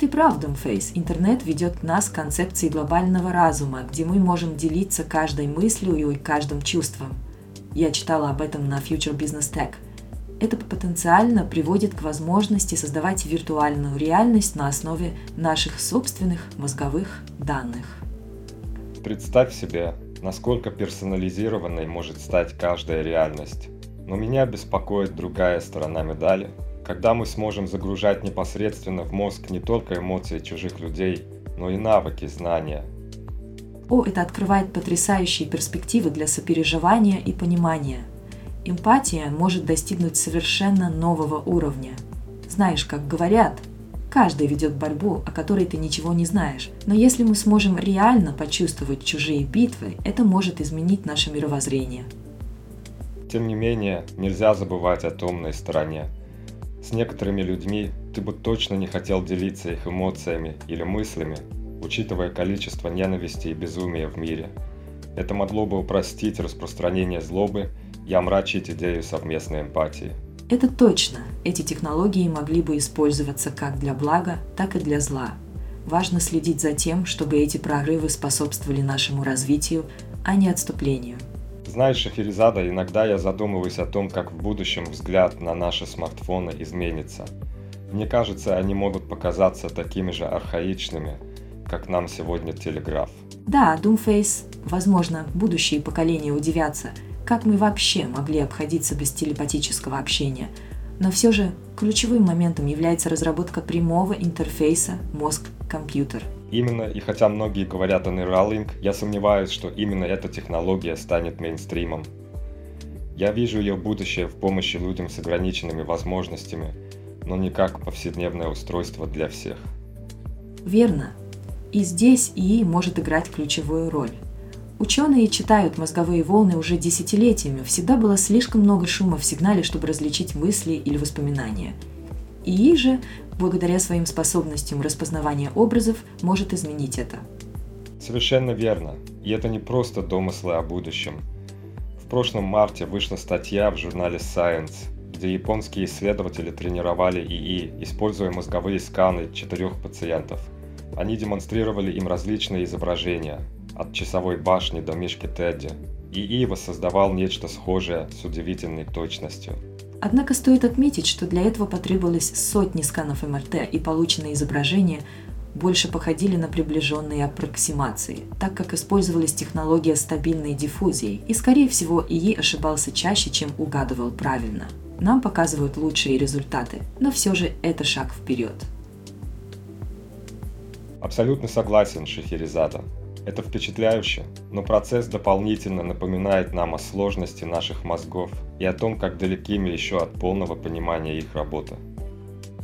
Speaker 2: Ты прав, Думфейс. Интернет ведет нас к концепции глобального разума, где мы можем делиться каждой мыслью и каждым чувством. Я читала об этом на Future Business Tech – это потенциально приводит к возможности создавать виртуальную реальность на основе наших собственных мозговых данных.
Speaker 1: Представь себе, насколько персонализированной может стать каждая реальность. Но меня беспокоит другая сторона медали, когда мы сможем загружать непосредственно в мозг не только эмоции чужих людей, но и навыки, знания.
Speaker 2: О, это открывает потрясающие перспективы для сопереживания и понимания – Эмпатия может достигнуть совершенно нового уровня. Знаешь, как говорят, каждый ведет борьбу, о которой ты ничего не знаешь. Но если мы сможем реально почувствовать чужие битвы, это может изменить наше мировоззрение.
Speaker 1: Тем не менее, нельзя забывать о томной стороне. С некоторыми людьми ты бы точно не хотел делиться их эмоциями или мыслями, учитывая количество ненависти и безумия в мире. Это могло бы упростить распространение злобы я мрачить идею совместной эмпатии.
Speaker 2: Это точно. Эти технологии могли бы использоваться как для блага, так и для зла. Важно следить за тем, чтобы эти прорывы способствовали нашему развитию, а не отступлению.
Speaker 1: Знаешь, Шахерезада, иногда я задумываюсь о том, как в будущем взгляд на наши смартфоны изменится. Мне кажется, они могут показаться такими же архаичными, как нам сегодня телеграф.
Speaker 2: Да, Doomface, возможно, будущие поколения удивятся – как мы вообще могли обходиться без телепатического общения. Но все же ключевым моментом является разработка прямого интерфейса мозг-компьютер.
Speaker 1: Именно, и хотя многие говорят о Neuralink, я сомневаюсь, что именно эта технология станет мейнстримом. Я вижу ее будущее в помощи людям с ограниченными возможностями, но не как повседневное устройство для всех.
Speaker 2: Верно. И здесь ИИ может играть ключевую роль. Ученые читают мозговые волны уже десятилетиями, всегда было слишком много шума в сигнале, чтобы различить мысли или воспоминания. ИИ же, благодаря своим способностям распознавания образов, может изменить это.
Speaker 1: Совершенно верно. И это не просто домыслы о будущем. В прошлом марте вышла статья в журнале Science, где японские исследователи тренировали ИИ, используя мозговые сканы четырех пациентов. Они демонстрировали им различные изображения, от часовой башни до мишки Тедди, и Ива создавал нечто схожее с удивительной точностью.
Speaker 2: Однако стоит отметить, что для этого потребовалось сотни сканов МРТ, и полученные изображения больше походили на приближенные аппроксимации, так как использовалась технология стабильной диффузии, и, скорее всего, ИИ ошибался чаще, чем угадывал правильно. Нам показывают лучшие результаты, но все же это шаг вперед.
Speaker 1: Абсолютно согласен, Шахерезада. Это впечатляюще, но процесс дополнительно напоминает нам о сложности наших мозгов и о том, как далеки мы еще от полного понимания их работы.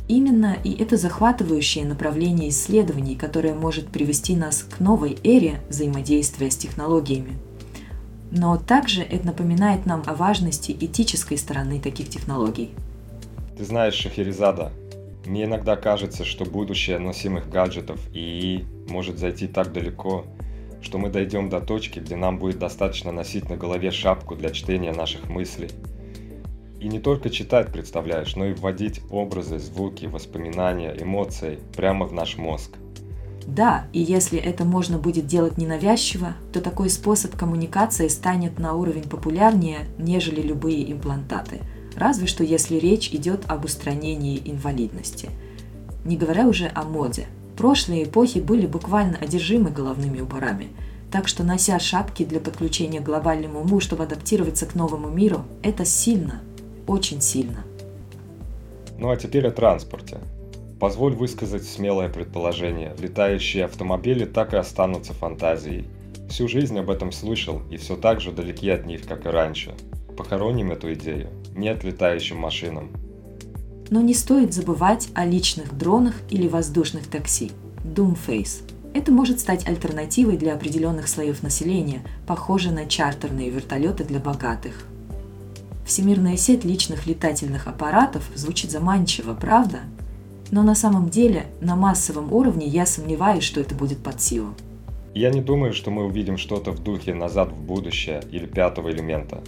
Speaker 2: Именно и это захватывающее направление исследований, которое может привести нас к новой эре взаимодействия с технологиями. Но также это напоминает нам о важности этической стороны таких технологий.
Speaker 1: Ты знаешь, Шахерезада, мне иногда кажется, что будущее носимых гаджетов и может зайти так далеко, что мы дойдем до точки, где нам будет достаточно носить на голове шапку для чтения наших мыслей. И не только читать, представляешь, но и вводить образы, звуки, воспоминания, эмоции прямо в наш мозг.
Speaker 2: Да, и если это можно будет делать ненавязчиво, то такой способ коммуникации станет на уровень популярнее, нежели любые имплантаты. Разве что если речь идет об устранении инвалидности. Не говоря уже о моде – Прошлые эпохи были буквально одержимы головными уборами, так что нося шапки для подключения к глобальному уму, чтобы адаптироваться к новому миру, это сильно, очень сильно.
Speaker 1: Ну а теперь о транспорте. Позволь высказать смелое предположение. Летающие автомобили так и останутся фантазией. Всю жизнь об этом слышал и все так же далеки от них, как и раньше. Похороним эту идею. Нет летающим машинам.
Speaker 2: Но не стоит забывать о личных дронах или воздушных такси – Doomface. Это может стать альтернативой для определенных слоев населения, похожей на чартерные вертолеты для богатых. Всемирная сеть личных летательных аппаратов звучит заманчиво, правда? Но на самом деле, на массовом уровне я сомневаюсь, что это будет под силу.
Speaker 1: Я не думаю, что мы увидим что-то в духе «Назад в будущее» или «Пятого элемента».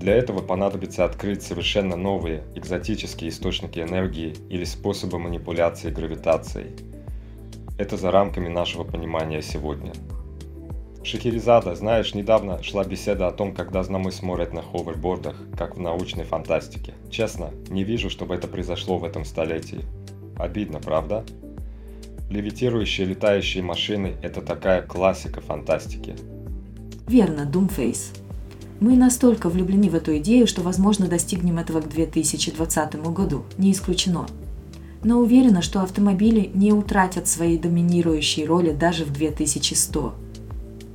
Speaker 1: Для этого понадобится открыть совершенно новые экзотические источники энергии или способы манипуляции гравитацией. Это за рамками нашего понимания сегодня. Шахерезада, знаешь, недавно шла беседа о том, когда знамы смотрят на ховербордах, как в научной фантастике. Честно, не вижу, чтобы это произошло в этом столетии. Обидно, правда? Левитирующие летающие машины – это такая классика фантастики.
Speaker 2: Верно, Doomface. Мы настолько влюблены в эту идею, что, возможно, достигнем этого к 2020 году, не исключено. Но уверена, что автомобили не утратят своей доминирующей роли даже в 2100.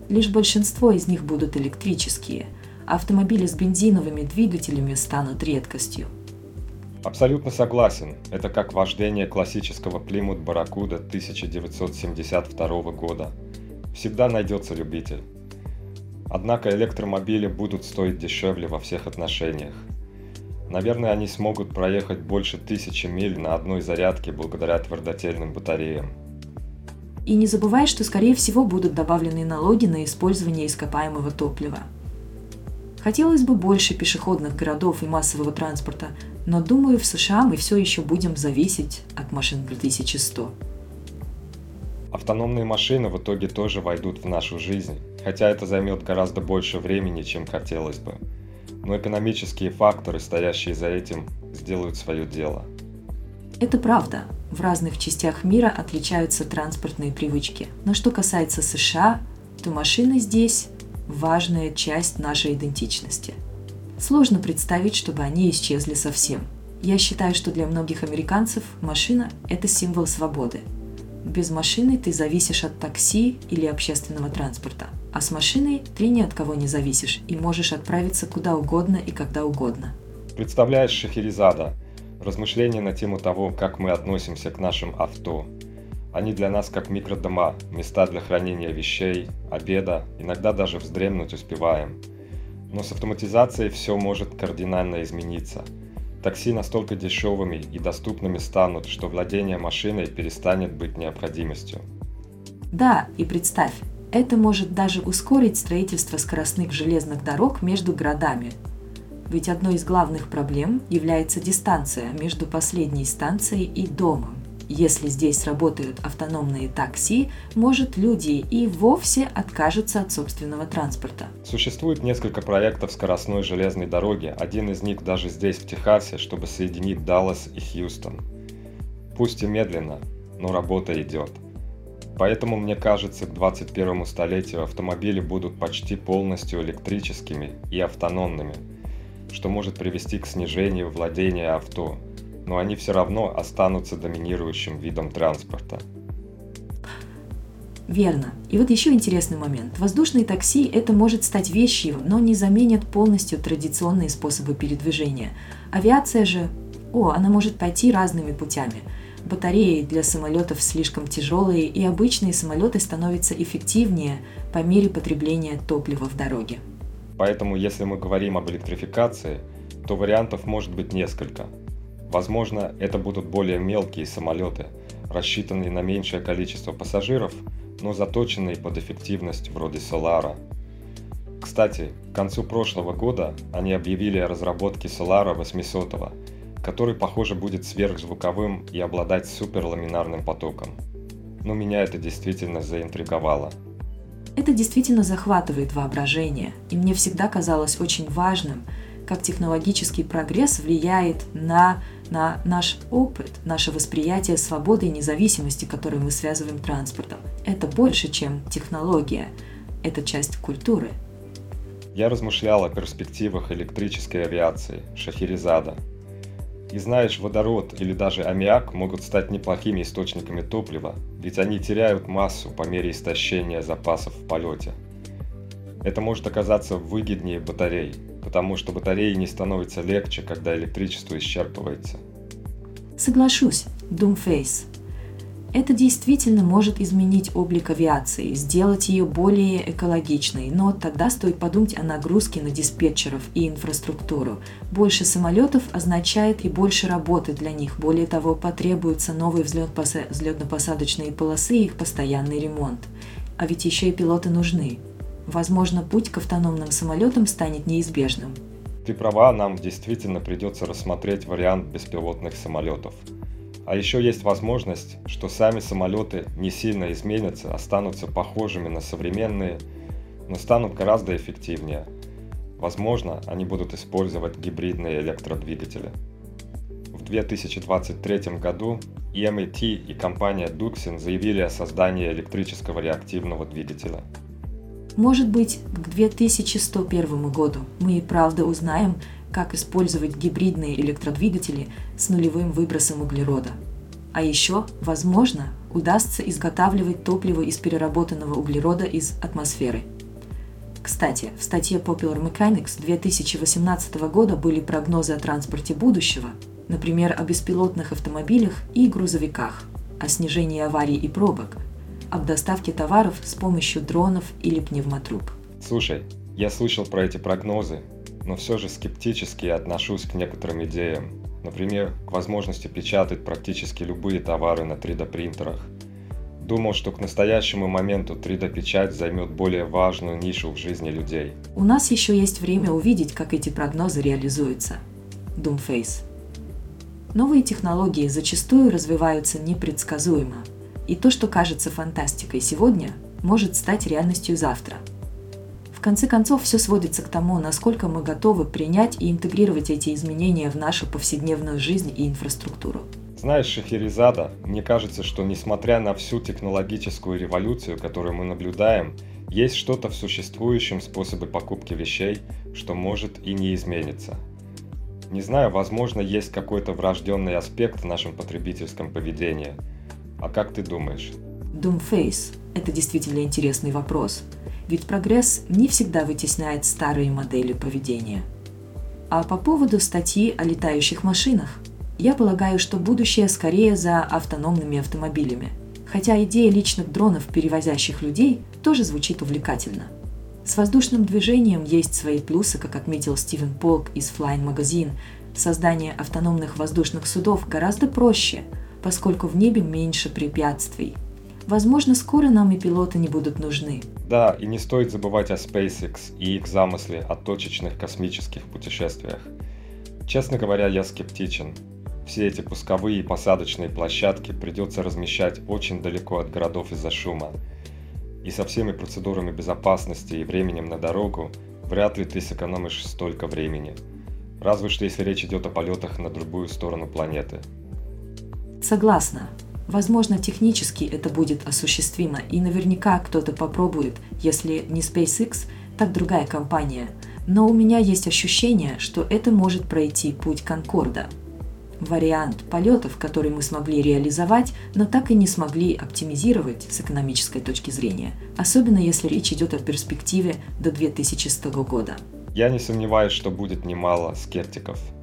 Speaker 2: Лишь большинство из них будут электрические, а автомобили с бензиновыми двигателями станут редкостью.
Speaker 1: Абсолютно согласен. Это как вождение классического Plymouth Barracuda 1972 года. Всегда найдется любитель. Однако электромобили будут стоить дешевле во всех отношениях. Наверное, они смогут проехать больше тысячи миль на одной зарядке благодаря твердотельным батареям.
Speaker 2: И не забывай, что скорее всего будут добавлены налоги на использование ископаемого топлива. Хотелось бы больше пешеходных городов и массового транспорта, но думаю, в США мы все еще будем зависеть от машин 2100.
Speaker 1: Автономные машины в итоге тоже войдут в нашу жизнь, хотя это займет гораздо больше времени, чем хотелось бы. Но экономические факторы, стоящие за этим, сделают свое дело.
Speaker 2: Это правда. В разных частях мира отличаются транспортные привычки. Но что касается США, то машины здесь – важная часть нашей идентичности. Сложно представить, чтобы они исчезли совсем. Я считаю, что для многих американцев машина – это символ свободы – без машины ты зависишь от такси или общественного транспорта, а с машиной ты ни от кого не зависишь и можешь отправиться куда угодно и когда угодно.
Speaker 1: Представляешь, Шахерезада, размышления на тему того, как мы относимся к нашим авто. Они для нас как микродома, места для хранения вещей, обеда, иногда даже вздремнуть успеваем. Но с автоматизацией все может кардинально измениться – Такси настолько дешевыми и доступными станут, что владение машиной перестанет быть необходимостью.
Speaker 2: Да, и представь, это может даже ускорить строительство скоростных железных дорог между городами. Ведь одной из главных проблем является дистанция между последней станцией и домом. Если здесь работают автономные такси, может люди и вовсе откажутся от собственного транспорта.
Speaker 1: Существует несколько проектов скоростной железной дороги, один из них даже здесь, в Техасе, чтобы соединить Даллас и Хьюстон. Пусть и медленно, но работа идет. Поэтому мне кажется, к 21 столетию автомобили будут почти полностью электрическими и автономными, что может привести к снижению владения авто, но они все равно останутся доминирующим видом транспорта.
Speaker 2: Верно. И вот еще интересный момент. Воздушные такси – это может стать вещью, но не заменят полностью традиционные способы передвижения. Авиация же, о, она может пойти разными путями. Батареи для самолетов слишком тяжелые, и обычные самолеты становятся эффективнее по мере потребления топлива в дороге.
Speaker 1: Поэтому, если мы говорим об электрификации, то вариантов может быть несколько – Возможно, это будут более мелкие самолеты, рассчитанные на меньшее количество пассажиров, но заточенные под эффективность вроде Solara. Кстати, к концу прошлого года они объявили о разработке Solara 800, который, похоже, будет сверхзвуковым и обладать суперламинарным потоком. Но меня это действительно заинтриговало.
Speaker 2: Это действительно захватывает воображение, и мне всегда казалось очень важным, как технологический прогресс влияет на, на наш опыт, наше восприятие свободы и независимости, которые мы связываем транспортом. Это больше, чем технология, это часть культуры.
Speaker 1: Я размышлял о перспективах электрической авиации, Шахерезада, и знаешь, водород или даже аммиак могут стать неплохими источниками топлива, ведь они теряют массу по мере истощения запасов в полете. Это может оказаться выгоднее батарей, потому что батареи не становятся легче, когда электричество исчерпывается.
Speaker 2: Соглашусь, Doomface. Это действительно может изменить облик авиации, сделать ее более экологичной, но тогда стоит подумать о нагрузке на диспетчеров и инфраструктуру. Больше самолетов означает и больше работы для них. Более того, потребуются новые взлетно-посадочные полосы и их постоянный ремонт. А ведь еще и пилоты нужны. Возможно, путь к автономным самолетам станет неизбежным.
Speaker 1: Ты права, нам действительно придется рассмотреть вариант беспилотных самолетов – а еще есть возможность, что сами самолеты не сильно изменятся, останутся похожими на современные, но станут гораздо эффективнее. Возможно, они будут использовать гибридные электродвигатели. В 2023 году EMAT и компания Duxin заявили о создании электрического реактивного двигателя.
Speaker 2: Может быть, к 2101 году мы и правда узнаем, как использовать гибридные электродвигатели с нулевым выбросом углерода. А еще, возможно, удастся изготавливать топливо из переработанного углерода из атмосферы. Кстати, в статье Popular Mechanics 2018 года были прогнозы о транспорте будущего, например, о беспилотных автомобилях и грузовиках, о снижении аварий и пробок, об доставке товаров с помощью дронов или пневмотруб.
Speaker 1: Слушай, я слышал про эти прогнозы но все же скептически отношусь к некоторым идеям. Например, к возможности печатать практически любые товары на 3D принтерах. Думал, что к настоящему моменту 3D-печать займет более важную нишу в жизни людей.
Speaker 2: У нас еще есть время увидеть, как эти прогнозы реализуются. Doomface. Новые технологии зачастую развиваются непредсказуемо. И то, что кажется фантастикой сегодня, может стать реальностью завтра – конце концов, все сводится к тому, насколько мы готовы принять и интегрировать эти изменения в нашу повседневную жизнь и инфраструктуру.
Speaker 1: Знаешь, Шахерезада, мне кажется, что несмотря на всю технологическую революцию, которую мы наблюдаем, есть что-то в существующем способе покупки вещей, что может и не изменится. Не знаю, возможно, есть какой-то врожденный аспект в нашем потребительском поведении. А как ты думаешь?
Speaker 2: Doomface – это действительно интересный вопрос – ведь прогресс не всегда вытесняет старые модели поведения. А по поводу статьи о летающих машинах, я полагаю, что будущее скорее за автономными автомобилями, хотя идея личных дронов, перевозящих людей, тоже звучит увлекательно. С воздушным движением есть свои плюсы, как отметил Стивен Полк из Flying Magazine. Создание автономных воздушных судов гораздо проще, поскольку в небе меньше препятствий – Возможно, скоро нам и пилоты не будут нужны.
Speaker 1: Да, и не стоит забывать о SpaceX и их замысле о точечных космических путешествиях. Честно говоря, я скептичен. Все эти пусковые и посадочные площадки придется размещать очень далеко от городов из-за шума. И со всеми процедурами безопасности и временем на дорогу вряд ли ты сэкономишь столько времени. Разве что если речь идет о полетах на другую сторону планеты.
Speaker 2: Согласна. Возможно, технически это будет осуществимо, и наверняка кто-то попробует, если не SpaceX, так другая компания. Но у меня есть ощущение, что это может пройти путь Конкорда. Вариант полетов, который мы смогли реализовать, но так и не смогли оптимизировать с экономической точки зрения, особенно если речь идет о перспективе до 2100 года.
Speaker 1: Я не сомневаюсь, что будет немало скептиков –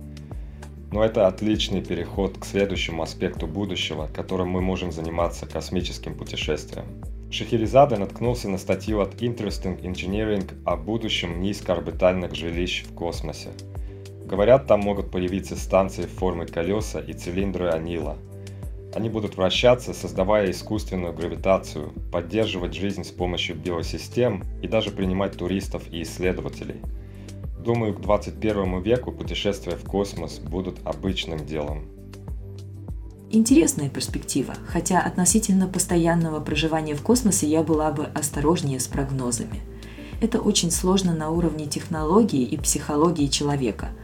Speaker 1: но это отличный переход к следующему аспекту будущего, которым мы можем заниматься космическим путешествием. Шахерезада наткнулся на статью от Interesting Engineering о будущем низкоорбитальных жилищ в космосе. Говорят, там могут появиться станции в форме колеса и цилиндры Анила. Они будут вращаться, создавая искусственную гравитацию, поддерживать жизнь с помощью биосистем и даже принимать туристов и исследователей. Думаю, к 21 веку путешествия в космос будут обычным делом.
Speaker 2: Интересная перспектива, хотя относительно постоянного проживания в космосе я была бы осторожнее с прогнозами. Это очень сложно на уровне технологии и психологии человека –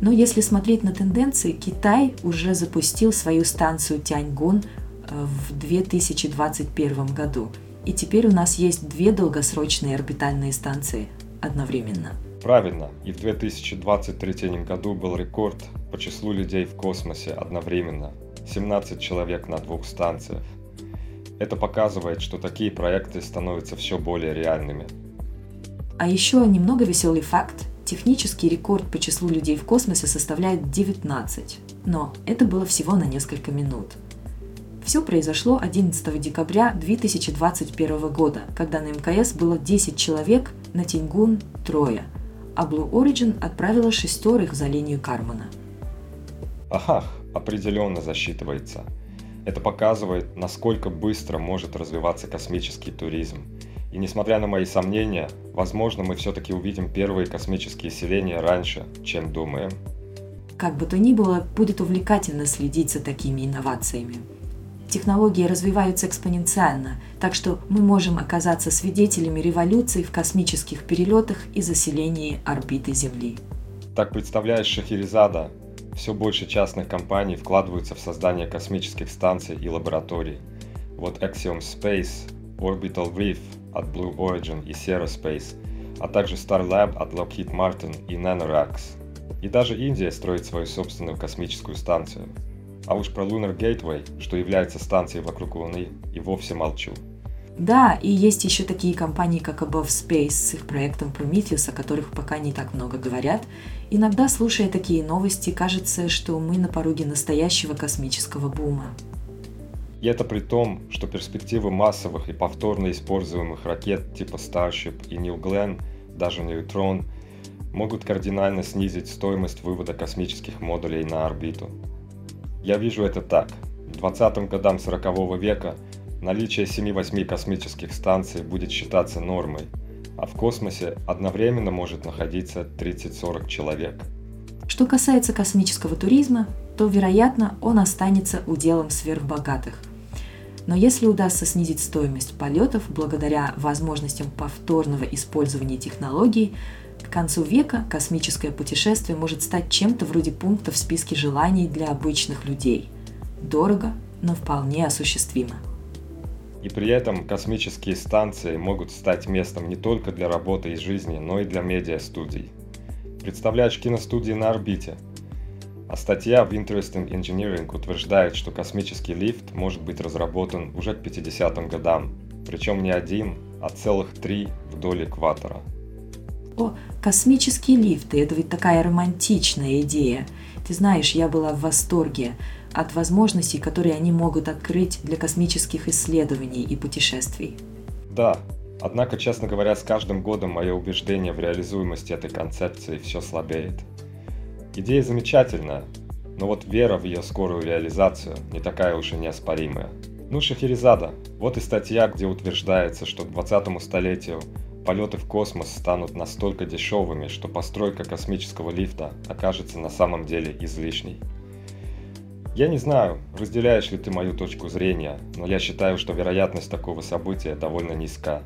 Speaker 2: но если смотреть на тенденции, Китай уже запустил свою станцию Тяньгун э, в 2021 году. И теперь у нас есть две долгосрочные орбитальные станции одновременно.
Speaker 1: Правильно. И в 2023 году был рекорд по числу людей в космосе одновременно. 17 человек на двух станциях. Это показывает, что такие проекты становятся все более реальными.
Speaker 2: А еще немного веселый факт. Технический рекорд по числу людей в космосе составляет 19, но это было всего на несколько минут. Все произошло 11 декабря 2021 года, когда на МКС было 10 человек, на Тиньгун – трое, а Blue Origin отправила шестерых за линию Кармана.
Speaker 1: Ага, определенно засчитывается. Это показывает, насколько быстро может развиваться космический туризм – и несмотря на мои сомнения, возможно, мы все-таки увидим первые космические селения раньше, чем думаем.
Speaker 2: Как бы то ни было, будет увлекательно следить за такими инновациями. Технологии развиваются экспоненциально, так что мы можем оказаться свидетелями революции в космических перелетах и заселении орбиты Земли.
Speaker 1: Так представляешь, Шахерезада, все больше частных компаний вкладываются в создание космических станций и лабораторий. Вот Axiom Space, Orbital Reef – от Blue Origin и Sierra Space, а также Starlab от Lockheed Martin и NanoRax. И даже Индия строит свою собственную космическую станцию. А уж про Lunar Gateway, что является станцией вокруг Луны, и вовсе молчу.
Speaker 2: Да, и есть еще такие компании, как Above Space с их проектом Prometheus, о которых пока не так много говорят. Иногда, слушая такие новости, кажется, что мы на пороге настоящего космического бума.
Speaker 1: И это при том, что перспективы массовых и повторно используемых ракет типа Starship и New Glenn, даже Neutron, могут кардинально снизить стоимость вывода космических модулей на орбиту. Я вижу это так. К 20 годам 40 века наличие 7-8 космических станций будет считаться нормой, а в космосе одновременно может находиться 30-40 человек.
Speaker 2: Что касается космического туризма, то, вероятно, он останется уделом сверхбогатых. Но если удастся снизить стоимость полетов благодаря возможностям повторного использования технологий, к концу века космическое путешествие может стать чем-то вроде пункта в списке желаний для обычных людей. Дорого, но вполне осуществимо.
Speaker 1: И при этом космические станции могут стать местом не только для работы и жизни, но и для медиа-студий. Представляешь киностудии на орбите – а статья в Interesting Engineering утверждает, что космический лифт может быть разработан уже к 50-м годам, причем не один, а целых три вдоль экватора.
Speaker 2: О, космические лифты – это ведь такая романтичная идея. Ты знаешь, я была в восторге от возможностей, которые они могут открыть для космических исследований и путешествий.
Speaker 1: Да, однако, честно говоря, с каждым годом мое убеждение в реализуемости этой концепции все слабеет. Идея замечательная, но вот вера в ее скорую реализацию не такая уж и неоспоримая. Ну, Шахерезада, вот и статья, где утверждается, что к 20 столетию полеты в космос станут настолько дешевыми, что постройка космического лифта окажется на самом деле излишней. Я не знаю, разделяешь ли ты мою точку зрения, но я считаю, что вероятность такого события довольно низка.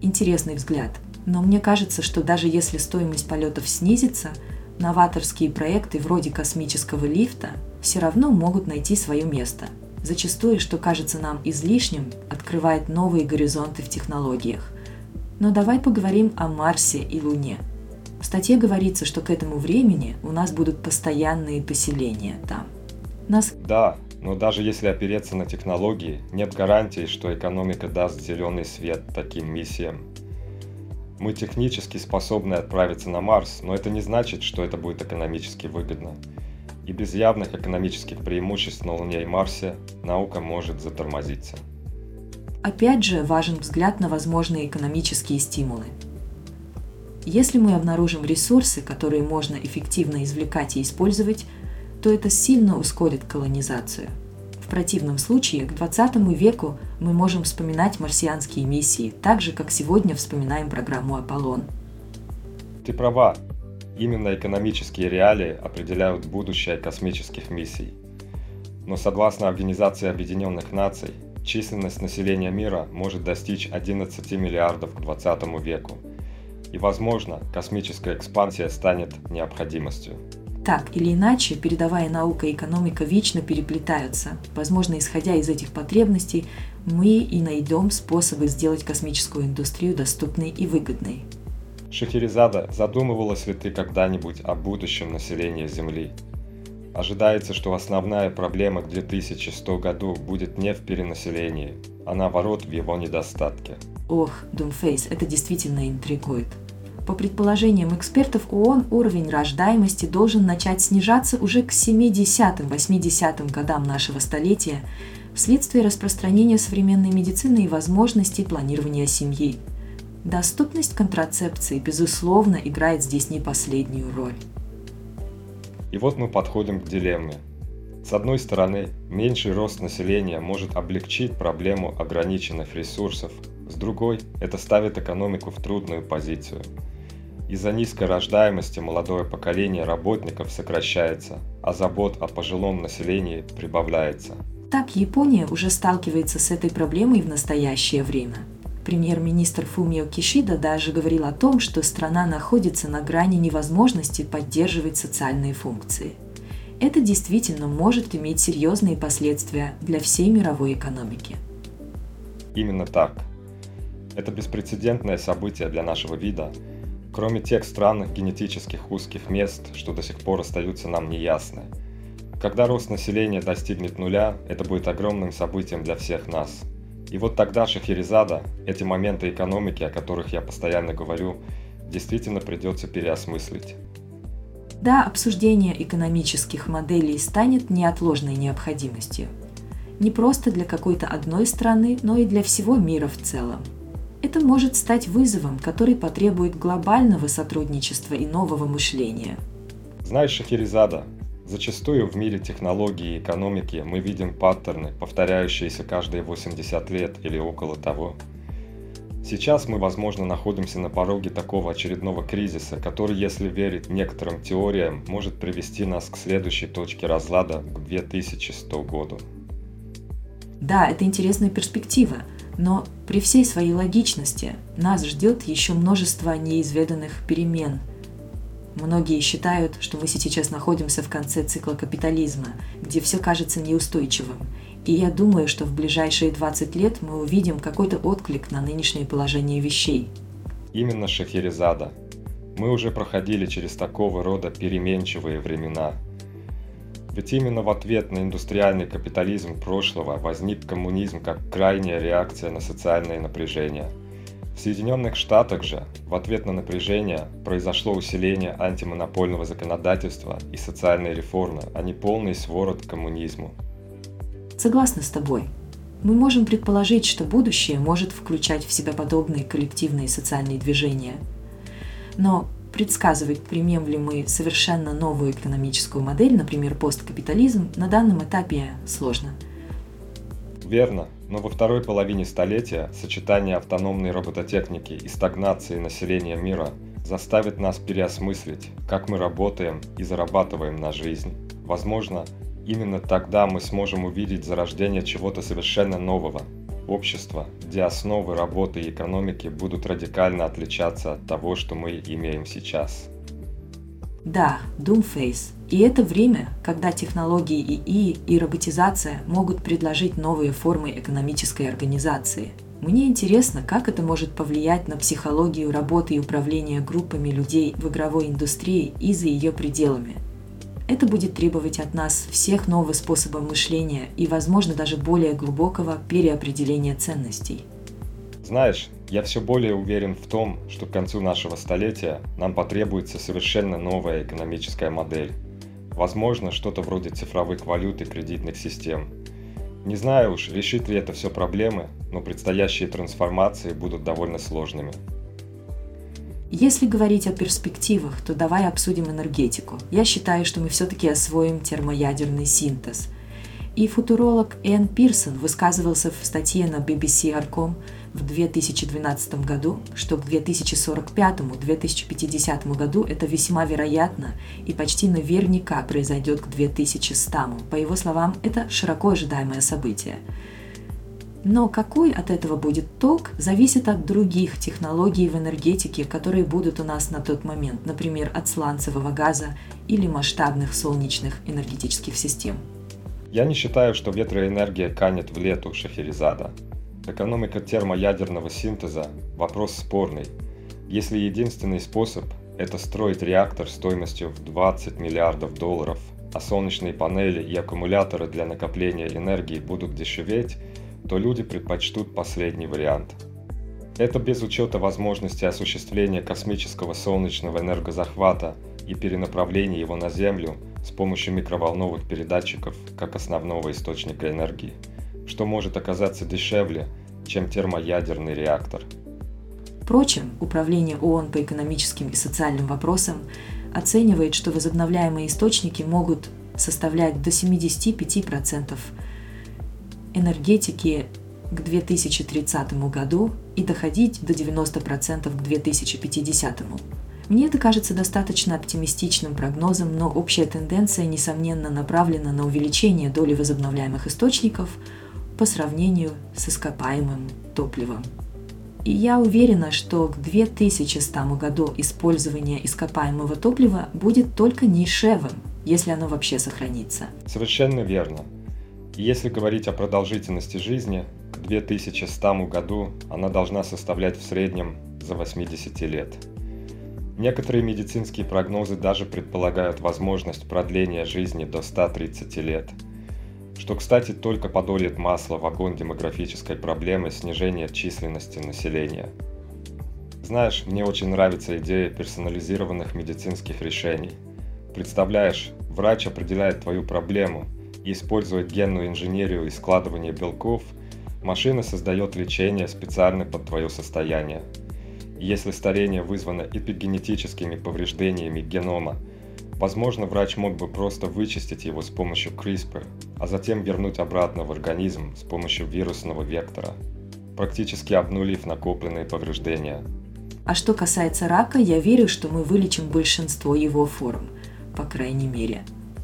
Speaker 2: Интересный взгляд. Но мне кажется, что даже если стоимость полетов снизится – новаторские проекты вроде космического лифта все равно могут найти свое место. Зачастую, что кажется нам излишним, открывает новые горизонты в технологиях. Но давай поговорим о Марсе и Луне. В статье говорится, что к этому времени у нас будут постоянные поселения там.
Speaker 1: Нас... Да, но даже если опереться на технологии, нет гарантии, что экономика даст зеленый свет таким миссиям. Мы технически способны отправиться на Марс, но это не значит, что это будет экономически выгодно. И без явных экономических преимуществ на Луне и Марсе наука может затормозиться.
Speaker 2: Опять же важен взгляд на возможные экономические стимулы. Если мы обнаружим ресурсы, которые можно эффективно извлекать и использовать, то это сильно ускорит колонизацию. В противном случае к 20 веку мы можем вспоминать марсианские миссии, так же, как сегодня вспоминаем программу «Аполлон».
Speaker 1: Ты права. Именно экономические реалии определяют будущее космических миссий. Но согласно Организации Объединенных Наций, численность населения мира может достичь 11 миллиардов к 20 веку. И, возможно, космическая экспансия станет необходимостью.
Speaker 2: Так или иначе, передовая наука и экономика вечно переплетаются. Возможно, исходя из этих потребностей, мы и найдем способы сделать космическую индустрию доступной и выгодной.
Speaker 1: Шахерезада, задумывалась ли ты когда-нибудь о будущем населения Земли? Ожидается, что основная проблема к 2100 году будет не в перенаселении, а наоборот в его недостатке.
Speaker 2: Ох, Думфейс, это действительно интригует. По предположениям экспертов ООН, уровень рождаемости должен начать снижаться уже к 70-80 годам нашего столетия вследствие распространения современной медицины и возможностей планирования семьи. Доступность контрацепции, безусловно, играет здесь не последнюю роль.
Speaker 1: И вот мы подходим к дилемме. С одной стороны, меньший рост населения может облегчить проблему ограниченных ресурсов, с другой, это ставит экономику в трудную позицию. Из-за низкой рождаемости молодое поколение работников сокращается, а забот о пожилом населении прибавляется.
Speaker 2: Так Япония уже сталкивается с этой проблемой в настоящее время – Премьер-министр Фумио Кишида даже говорил о том, что страна находится на грани невозможности поддерживать социальные функции. Это действительно может иметь серьезные последствия для всей мировой экономики.
Speaker 1: Именно так. Это беспрецедентное событие для нашего вида, кроме тех странных генетических узких мест, что до сих пор остаются нам неясны. Когда рост населения достигнет нуля, это будет огромным событием для всех нас – и вот тогда Шахерезада, эти моменты экономики, о которых я постоянно говорю, действительно придется переосмыслить.
Speaker 2: Да, обсуждение экономических моделей станет неотложной необходимостью. Не просто для какой-то одной страны, но и для всего мира в целом. Это может стать вызовом, который потребует глобального сотрудничества и нового мышления.
Speaker 1: Знаешь, Шахерезада, Зачастую в мире технологий и экономики мы видим паттерны, повторяющиеся каждые 80 лет или около того. Сейчас мы, возможно, находимся на пороге такого очередного кризиса, который, если верить некоторым теориям, может привести нас к следующей точке разлада к 2100 году.
Speaker 2: Да, это интересная перспектива, но при всей своей логичности нас ждет еще множество неизведанных перемен – Многие считают, что мы сейчас находимся в конце цикла капитализма, где все кажется неустойчивым. И я думаю, что в ближайшие 20 лет мы увидим какой-то отклик на нынешнее положение вещей.
Speaker 1: Именно Шахерезада. Мы уже проходили через такого рода переменчивые времена. Ведь именно в ответ на индустриальный капитализм прошлого возник коммунизм как крайняя реакция на социальное напряжение – в Соединенных Штатах же в ответ на напряжение произошло усиление антимонопольного законодательства и социальной реформы, а не полный сворот к коммунизму.
Speaker 2: Согласна с тобой. Мы можем предположить, что будущее может включать в себя подобные коллективные социальные движения. Но предсказывать, примем ли мы совершенно новую экономическую модель, например, посткапитализм, на данном этапе сложно.
Speaker 1: Верно. Но во второй половине столетия сочетание автономной робототехники и стагнации населения мира заставит нас переосмыслить, как мы работаем и зарабатываем на жизнь. Возможно, именно тогда мы сможем увидеть зарождение чего-то совершенно нового, общества, где основы работы и экономики будут радикально отличаться от того, что мы имеем сейчас.
Speaker 2: Да, Doomface. И это время, когда технологии ИИ и роботизация могут предложить новые формы экономической организации. Мне интересно, как это может повлиять на психологию работы и управления группами людей в игровой индустрии и за ее пределами. Это будет требовать от нас всех нового способа мышления и, возможно, даже более глубокого переопределения ценностей.
Speaker 1: Знаешь, я все более уверен в том, что к концу нашего столетия нам потребуется совершенно новая экономическая модель. Возможно, что-то вроде цифровых валют и кредитных систем. Не знаю уж, решит ли это все проблемы, но предстоящие трансформации будут довольно сложными.
Speaker 2: Если говорить о перспективах, то давай обсудим энергетику. Я считаю, что мы все-таки освоим термоядерный синтез. И футуролог Энн Пирсон высказывался в статье на BBC Arcom в 2012 году, что к 2045-2050 году это весьма вероятно и почти наверняка произойдет к 2100. По его словам, это широко ожидаемое событие. Но какой от этого будет ток, зависит от других технологий в энергетике, которые будут у нас на тот момент, например, от сланцевого газа или масштабных солнечных энергетических систем.
Speaker 1: Я не считаю, что ветроэнергия канет в лету Шахерезада. Экономика термоядерного синтеза – вопрос спорный. Если единственный способ – это строить реактор стоимостью в 20 миллиардов долларов, а солнечные панели и аккумуляторы для накопления энергии будут дешеветь, то люди предпочтут последний вариант. Это без учета возможности осуществления космического солнечного энергозахвата и перенаправления его на Землю с помощью микроволновых передатчиков как основного источника энергии – что может оказаться дешевле, чем термоядерный реактор.
Speaker 2: Впрочем, Управление ООН по экономическим и социальным вопросам оценивает, что возобновляемые источники могут составлять до 75% энергетики к 2030 году и доходить до 90% к 2050. Мне это кажется достаточно оптимистичным прогнозом, но общая тенденция, несомненно, направлена на увеличение доли возобновляемых источников – по сравнению с ископаемым топливом. И я уверена, что к 2100 году использование ископаемого топлива будет только нишевым, если оно вообще сохранится.
Speaker 1: Совершенно верно. Если говорить о продолжительности жизни, к 2100 году она должна составлять в среднем за 80 лет. Некоторые медицинские прогнозы даже предполагают возможность продления жизни до 130 лет – что, кстати, только подолит масло в огонь демографической проблемы снижения численности населения. Знаешь, мне очень нравится идея персонализированных медицинских решений. Представляешь, врач определяет твою проблему и использует генную инженерию и складывание белков, машина создает лечение специально под твое состояние. Если старение вызвано эпигенетическими повреждениями генома – Возможно, врач мог бы просто вычистить его с помощью CRISPR, а затем вернуть обратно в организм с помощью вирусного вектора, практически обнулив накопленные повреждения.
Speaker 2: А что касается рака, я верю, что мы вылечим большинство его форм, по крайней мере.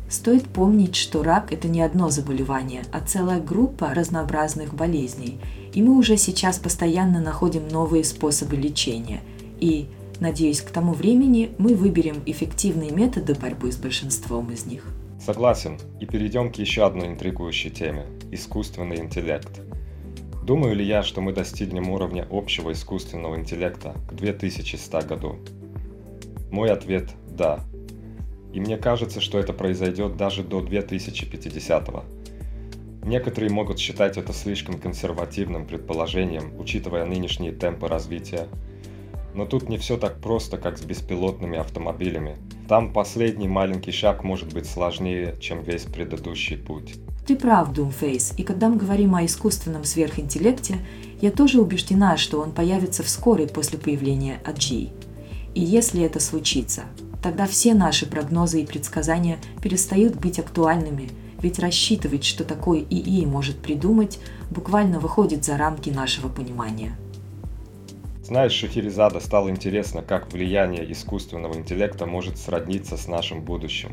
Speaker 2: Стоит помнить, что рак – это не одно заболевание, а целая группа разнообразных болезней, и мы уже сейчас постоянно находим новые способы лечения. И Надеюсь, к тому времени мы выберем эффективные методы борьбы с большинством из них.
Speaker 1: Согласен. И перейдем к еще одной интригующей теме – искусственный интеллект. Думаю ли я, что мы достигнем уровня общего искусственного интеллекта к 2100 году? Мой ответ – да. И мне кажется, что это произойдет даже до 2050 -го. Некоторые могут считать это слишком консервативным предположением, учитывая нынешние темпы развития – но тут не все так просто, как с беспилотными автомобилями. Там последний маленький шаг может быть сложнее, чем весь предыдущий путь.
Speaker 2: Ты прав, Doomface, и когда мы говорим о искусственном сверхинтеллекте, я тоже убеждена, что он появится вскоре после появления AG. И если это случится, тогда все наши прогнозы и предсказания перестают быть актуальными, ведь рассчитывать, что такой ИИ может придумать, буквально выходит за рамки нашего понимания.
Speaker 1: Знаешь, Шахерезада стало интересно, как влияние искусственного интеллекта может сродниться с нашим будущим.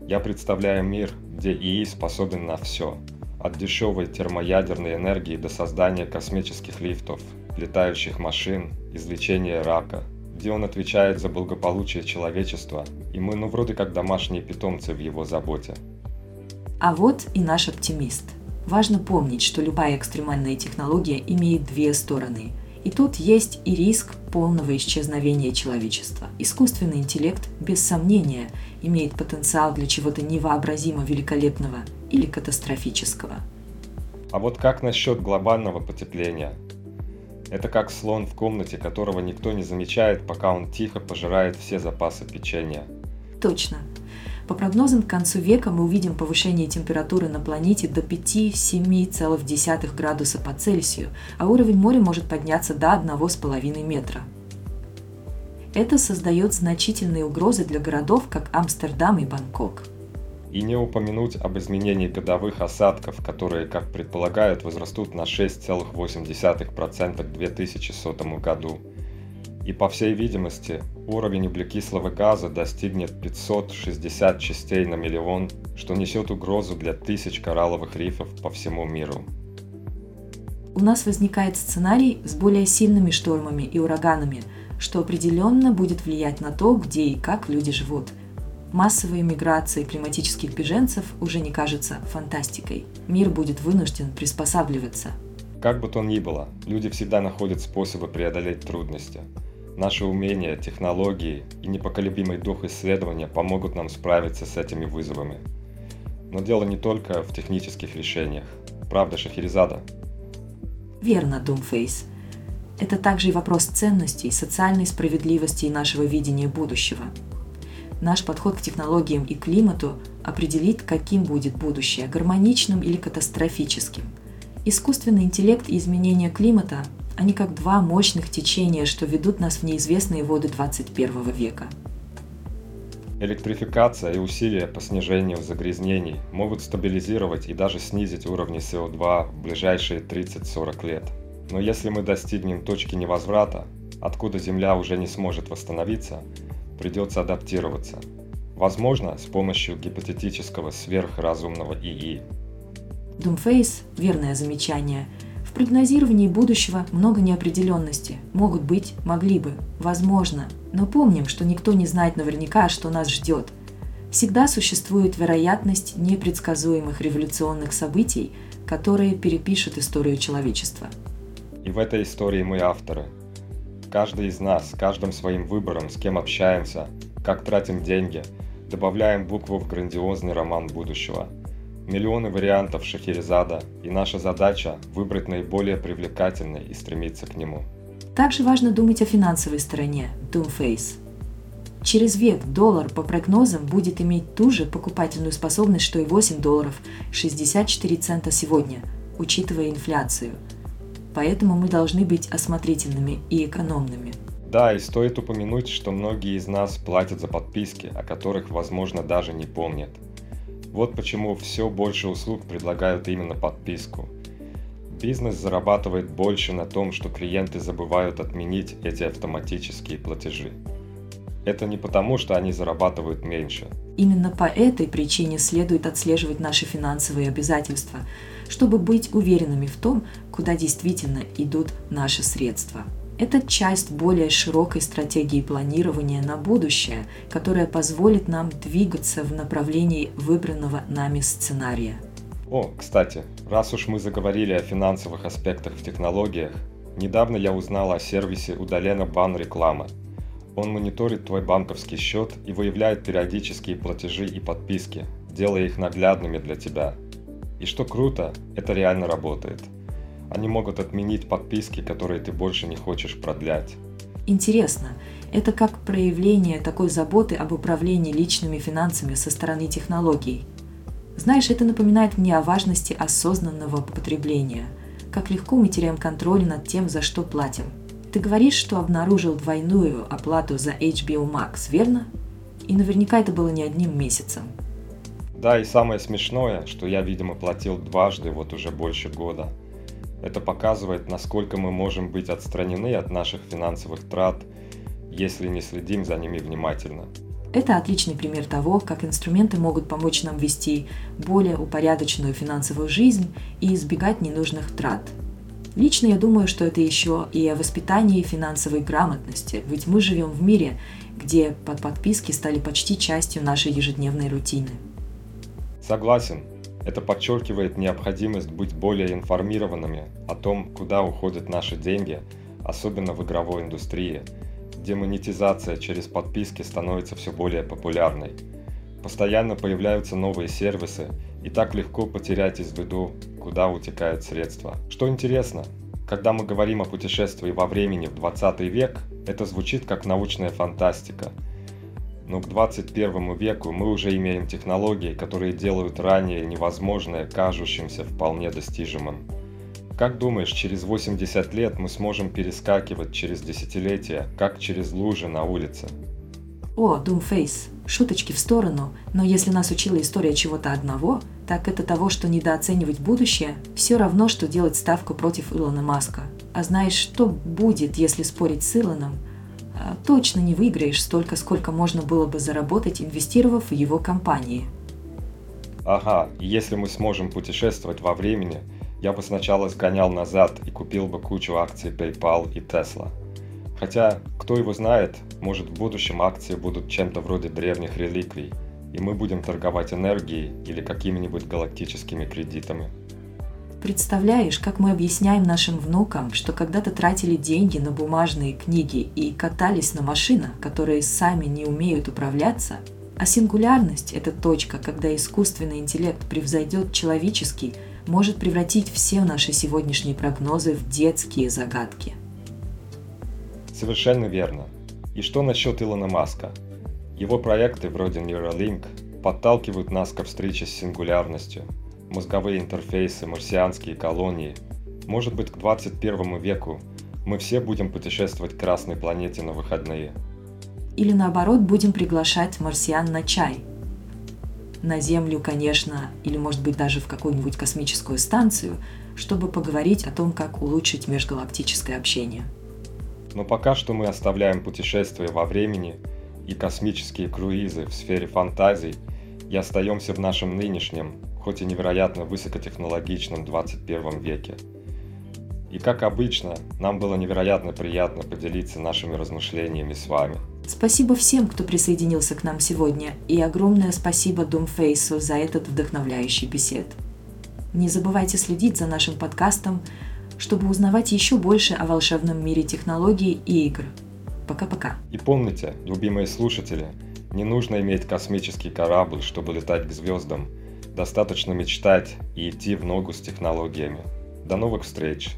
Speaker 1: Я представляю мир, где ИИ способен на все. От дешевой термоядерной энергии до создания космических лифтов, летающих машин, излечения рака, где он отвечает за благополучие человечества, и мы ну вроде как домашние питомцы в его заботе.
Speaker 2: А вот и наш оптимист. Важно помнить, что любая экстремальная технология имеет две стороны – и тут есть и риск полного исчезновения человечества. Искусственный интеллект, без сомнения, имеет потенциал для чего-то невообразимо великолепного или катастрофического.
Speaker 1: А вот как насчет глобального потепления? Это как слон в комнате, которого никто не замечает, пока он тихо пожирает все запасы печенья.
Speaker 2: Точно. По прогнозам, к концу века мы увидим повышение температуры на планете до 5-7,1 градуса по Цельсию, а уровень моря может подняться до 1,5 метра. Это создает значительные угрозы для городов, как Амстердам и Бангкок.
Speaker 1: И не упомянуть об изменении годовых осадков, которые, как предполагают, возрастут на 6,8% к 2100 году. И по всей видимости, уровень углекислого газа достигнет 560 частей на миллион, что несет угрозу для тысяч коралловых рифов по всему миру.
Speaker 2: У нас возникает сценарий с более сильными штормами и ураганами, что определенно будет влиять на то, где и как люди живут – Массовая миграция климатических беженцев уже не кажется фантастикой. Мир будет вынужден приспосабливаться.
Speaker 1: Как бы то ни было, люди всегда находят способы преодолеть трудности. Наши умения, технологии и непоколебимый дух исследования помогут нам справиться с этими вызовами. Но дело не только в технических решениях. Правда, Шахерезада?
Speaker 2: Верно, Думфейс. Это также и вопрос ценностей, социальной справедливости и нашего видения будущего – Наш подход к технологиям и климату определит, каким будет будущее – гармоничным или катастрофическим. Искусственный интеллект и изменение климата – они как два мощных течения, что ведут нас в неизвестные воды 21 века.
Speaker 1: Электрификация и усилия по снижению загрязнений могут стабилизировать и даже снизить уровни СО2 в ближайшие 30-40 лет. Но если мы достигнем точки невозврата, откуда Земля уже не сможет восстановиться, придется адаптироваться. Возможно, с помощью гипотетического сверхразумного ИИ.
Speaker 2: Думфейс – верное замечание. В прогнозировании будущего много неопределенности. Могут быть, могли бы, возможно. Но помним, что никто не знает наверняка, что нас ждет. Всегда существует вероятность непредсказуемых революционных событий, которые перепишут историю человечества.
Speaker 1: И в этой истории мы авторы – Каждый из нас, каждым своим выбором, с кем общаемся, как тратим деньги, добавляем букву в грандиозный роман будущего. Миллионы вариантов Шахерезада, и наша задача – выбрать наиболее привлекательный и стремиться к нему.
Speaker 2: Также важно думать о финансовой стороне – Doomface. Через век доллар по прогнозам будет иметь ту же покупательную способность, что и 8 долларов 64 цента сегодня, учитывая инфляцию – поэтому мы должны быть осмотрительными и экономными.
Speaker 1: Да, и стоит упомянуть, что многие из нас платят за подписки, о которых, возможно, даже не помнят. Вот почему все больше услуг предлагают именно подписку. Бизнес зарабатывает больше на том, что клиенты забывают отменить эти автоматические платежи. Это не потому, что они зарабатывают меньше.
Speaker 2: Именно по этой причине следует отслеживать наши финансовые обязательства – чтобы быть уверенными в том, куда действительно идут наши средства. Это часть более широкой стратегии планирования на будущее, которая позволит нам двигаться в направлении выбранного нами сценария.
Speaker 1: О, кстати, раз уж мы заговорили о финансовых аспектах в технологиях, недавно я узнал о сервисе удалена бан рекламы. Он мониторит твой банковский счет и выявляет периодические платежи и подписки, делая их наглядными для тебя – и что круто, это реально работает. Они могут отменить подписки, которые ты больше не хочешь продлять.
Speaker 2: Интересно, это как проявление такой заботы об управлении личными финансами со стороны технологий. Знаешь, это напоминает мне о важности осознанного потребления. Как легко мы теряем контроль над тем, за что платим. Ты говоришь, что обнаружил двойную оплату за HBO Max, верно? И наверняка это было не одним месяцем.
Speaker 1: Да, и самое смешное, что я, видимо, платил дважды вот уже больше года. Это показывает, насколько мы можем быть отстранены от наших финансовых трат, если не следим за ними внимательно.
Speaker 2: Это отличный пример того, как инструменты могут помочь нам вести более упорядоченную финансовую жизнь и избегать ненужных трат. Лично я думаю, что это еще и о воспитании финансовой грамотности, ведь мы живем в мире, где под подписки стали почти частью нашей ежедневной рутины.
Speaker 1: Согласен, это подчеркивает необходимость быть более информированными о том, куда уходят наши деньги, особенно в игровой индустрии, где монетизация через подписки становится все более популярной. Постоянно появляются новые сервисы, и так легко потерять из виду, куда утекают средства. Что интересно, когда мы говорим о путешествии во времени в 20 век, это звучит как научная фантастика – но к 21 веку мы уже имеем технологии, которые делают ранее невозможное кажущимся вполне достижимым. как думаешь, через 80 лет мы сможем перескакивать через десятилетия, как через лужи на улице?
Speaker 2: О, Doomface, шуточки в сторону, но если нас учила история чего-то одного, так это того, что недооценивать будущее все равно, что делать ставку против Илона Маска. А знаешь, что будет, если спорить с Илоном? А, точно не выиграешь столько, сколько можно было бы заработать, инвестировав в его компании.
Speaker 1: Ага, и если мы сможем путешествовать во времени, я бы сначала сгонял назад и купил бы кучу акций PayPal и Tesla. Хотя, кто его знает, может в будущем акции будут чем-то вроде древних реликвий, и мы будем торговать энергией или какими-нибудь галактическими кредитами.
Speaker 2: Представляешь, как мы объясняем нашим внукам, что когда-то тратили деньги на бумажные книги и катались на машинах, которые сами не умеют управляться, а сингулярность – это точка, когда искусственный интеллект превзойдет человеческий, может превратить все наши сегодняшние прогнозы в детские загадки.
Speaker 1: Совершенно верно. И что насчет Илона Маска? Его проекты вроде Neuralink подталкивают нас ко встрече с сингулярностью – мозговые интерфейсы, марсианские колонии. Может быть, к 21 веку мы все будем путешествовать к Красной планете на выходные.
Speaker 2: Или наоборот, будем приглашать марсиан на чай. На Землю, конечно, или может быть даже в какую-нибудь космическую станцию, чтобы поговорить о том, как улучшить межгалактическое общение.
Speaker 1: Но пока что мы оставляем путешествия во времени и космические круизы в сфере фантазий и остаемся в нашем нынешнем, хоть и невероятно высокотехнологичном 21 веке. И как обычно, нам было невероятно приятно поделиться нашими размышлениями с вами.
Speaker 2: Спасибо всем, кто присоединился к нам сегодня, и огромное спасибо Думфейсу за этот вдохновляющий бесед. Не забывайте следить за нашим подкастом, чтобы узнавать еще больше о волшебном мире технологий и игр. Пока-пока.
Speaker 1: И помните, любимые слушатели, не нужно иметь космический корабль, чтобы летать к звездам – Достаточно мечтать и идти в ногу с технологиями. До новых встреч!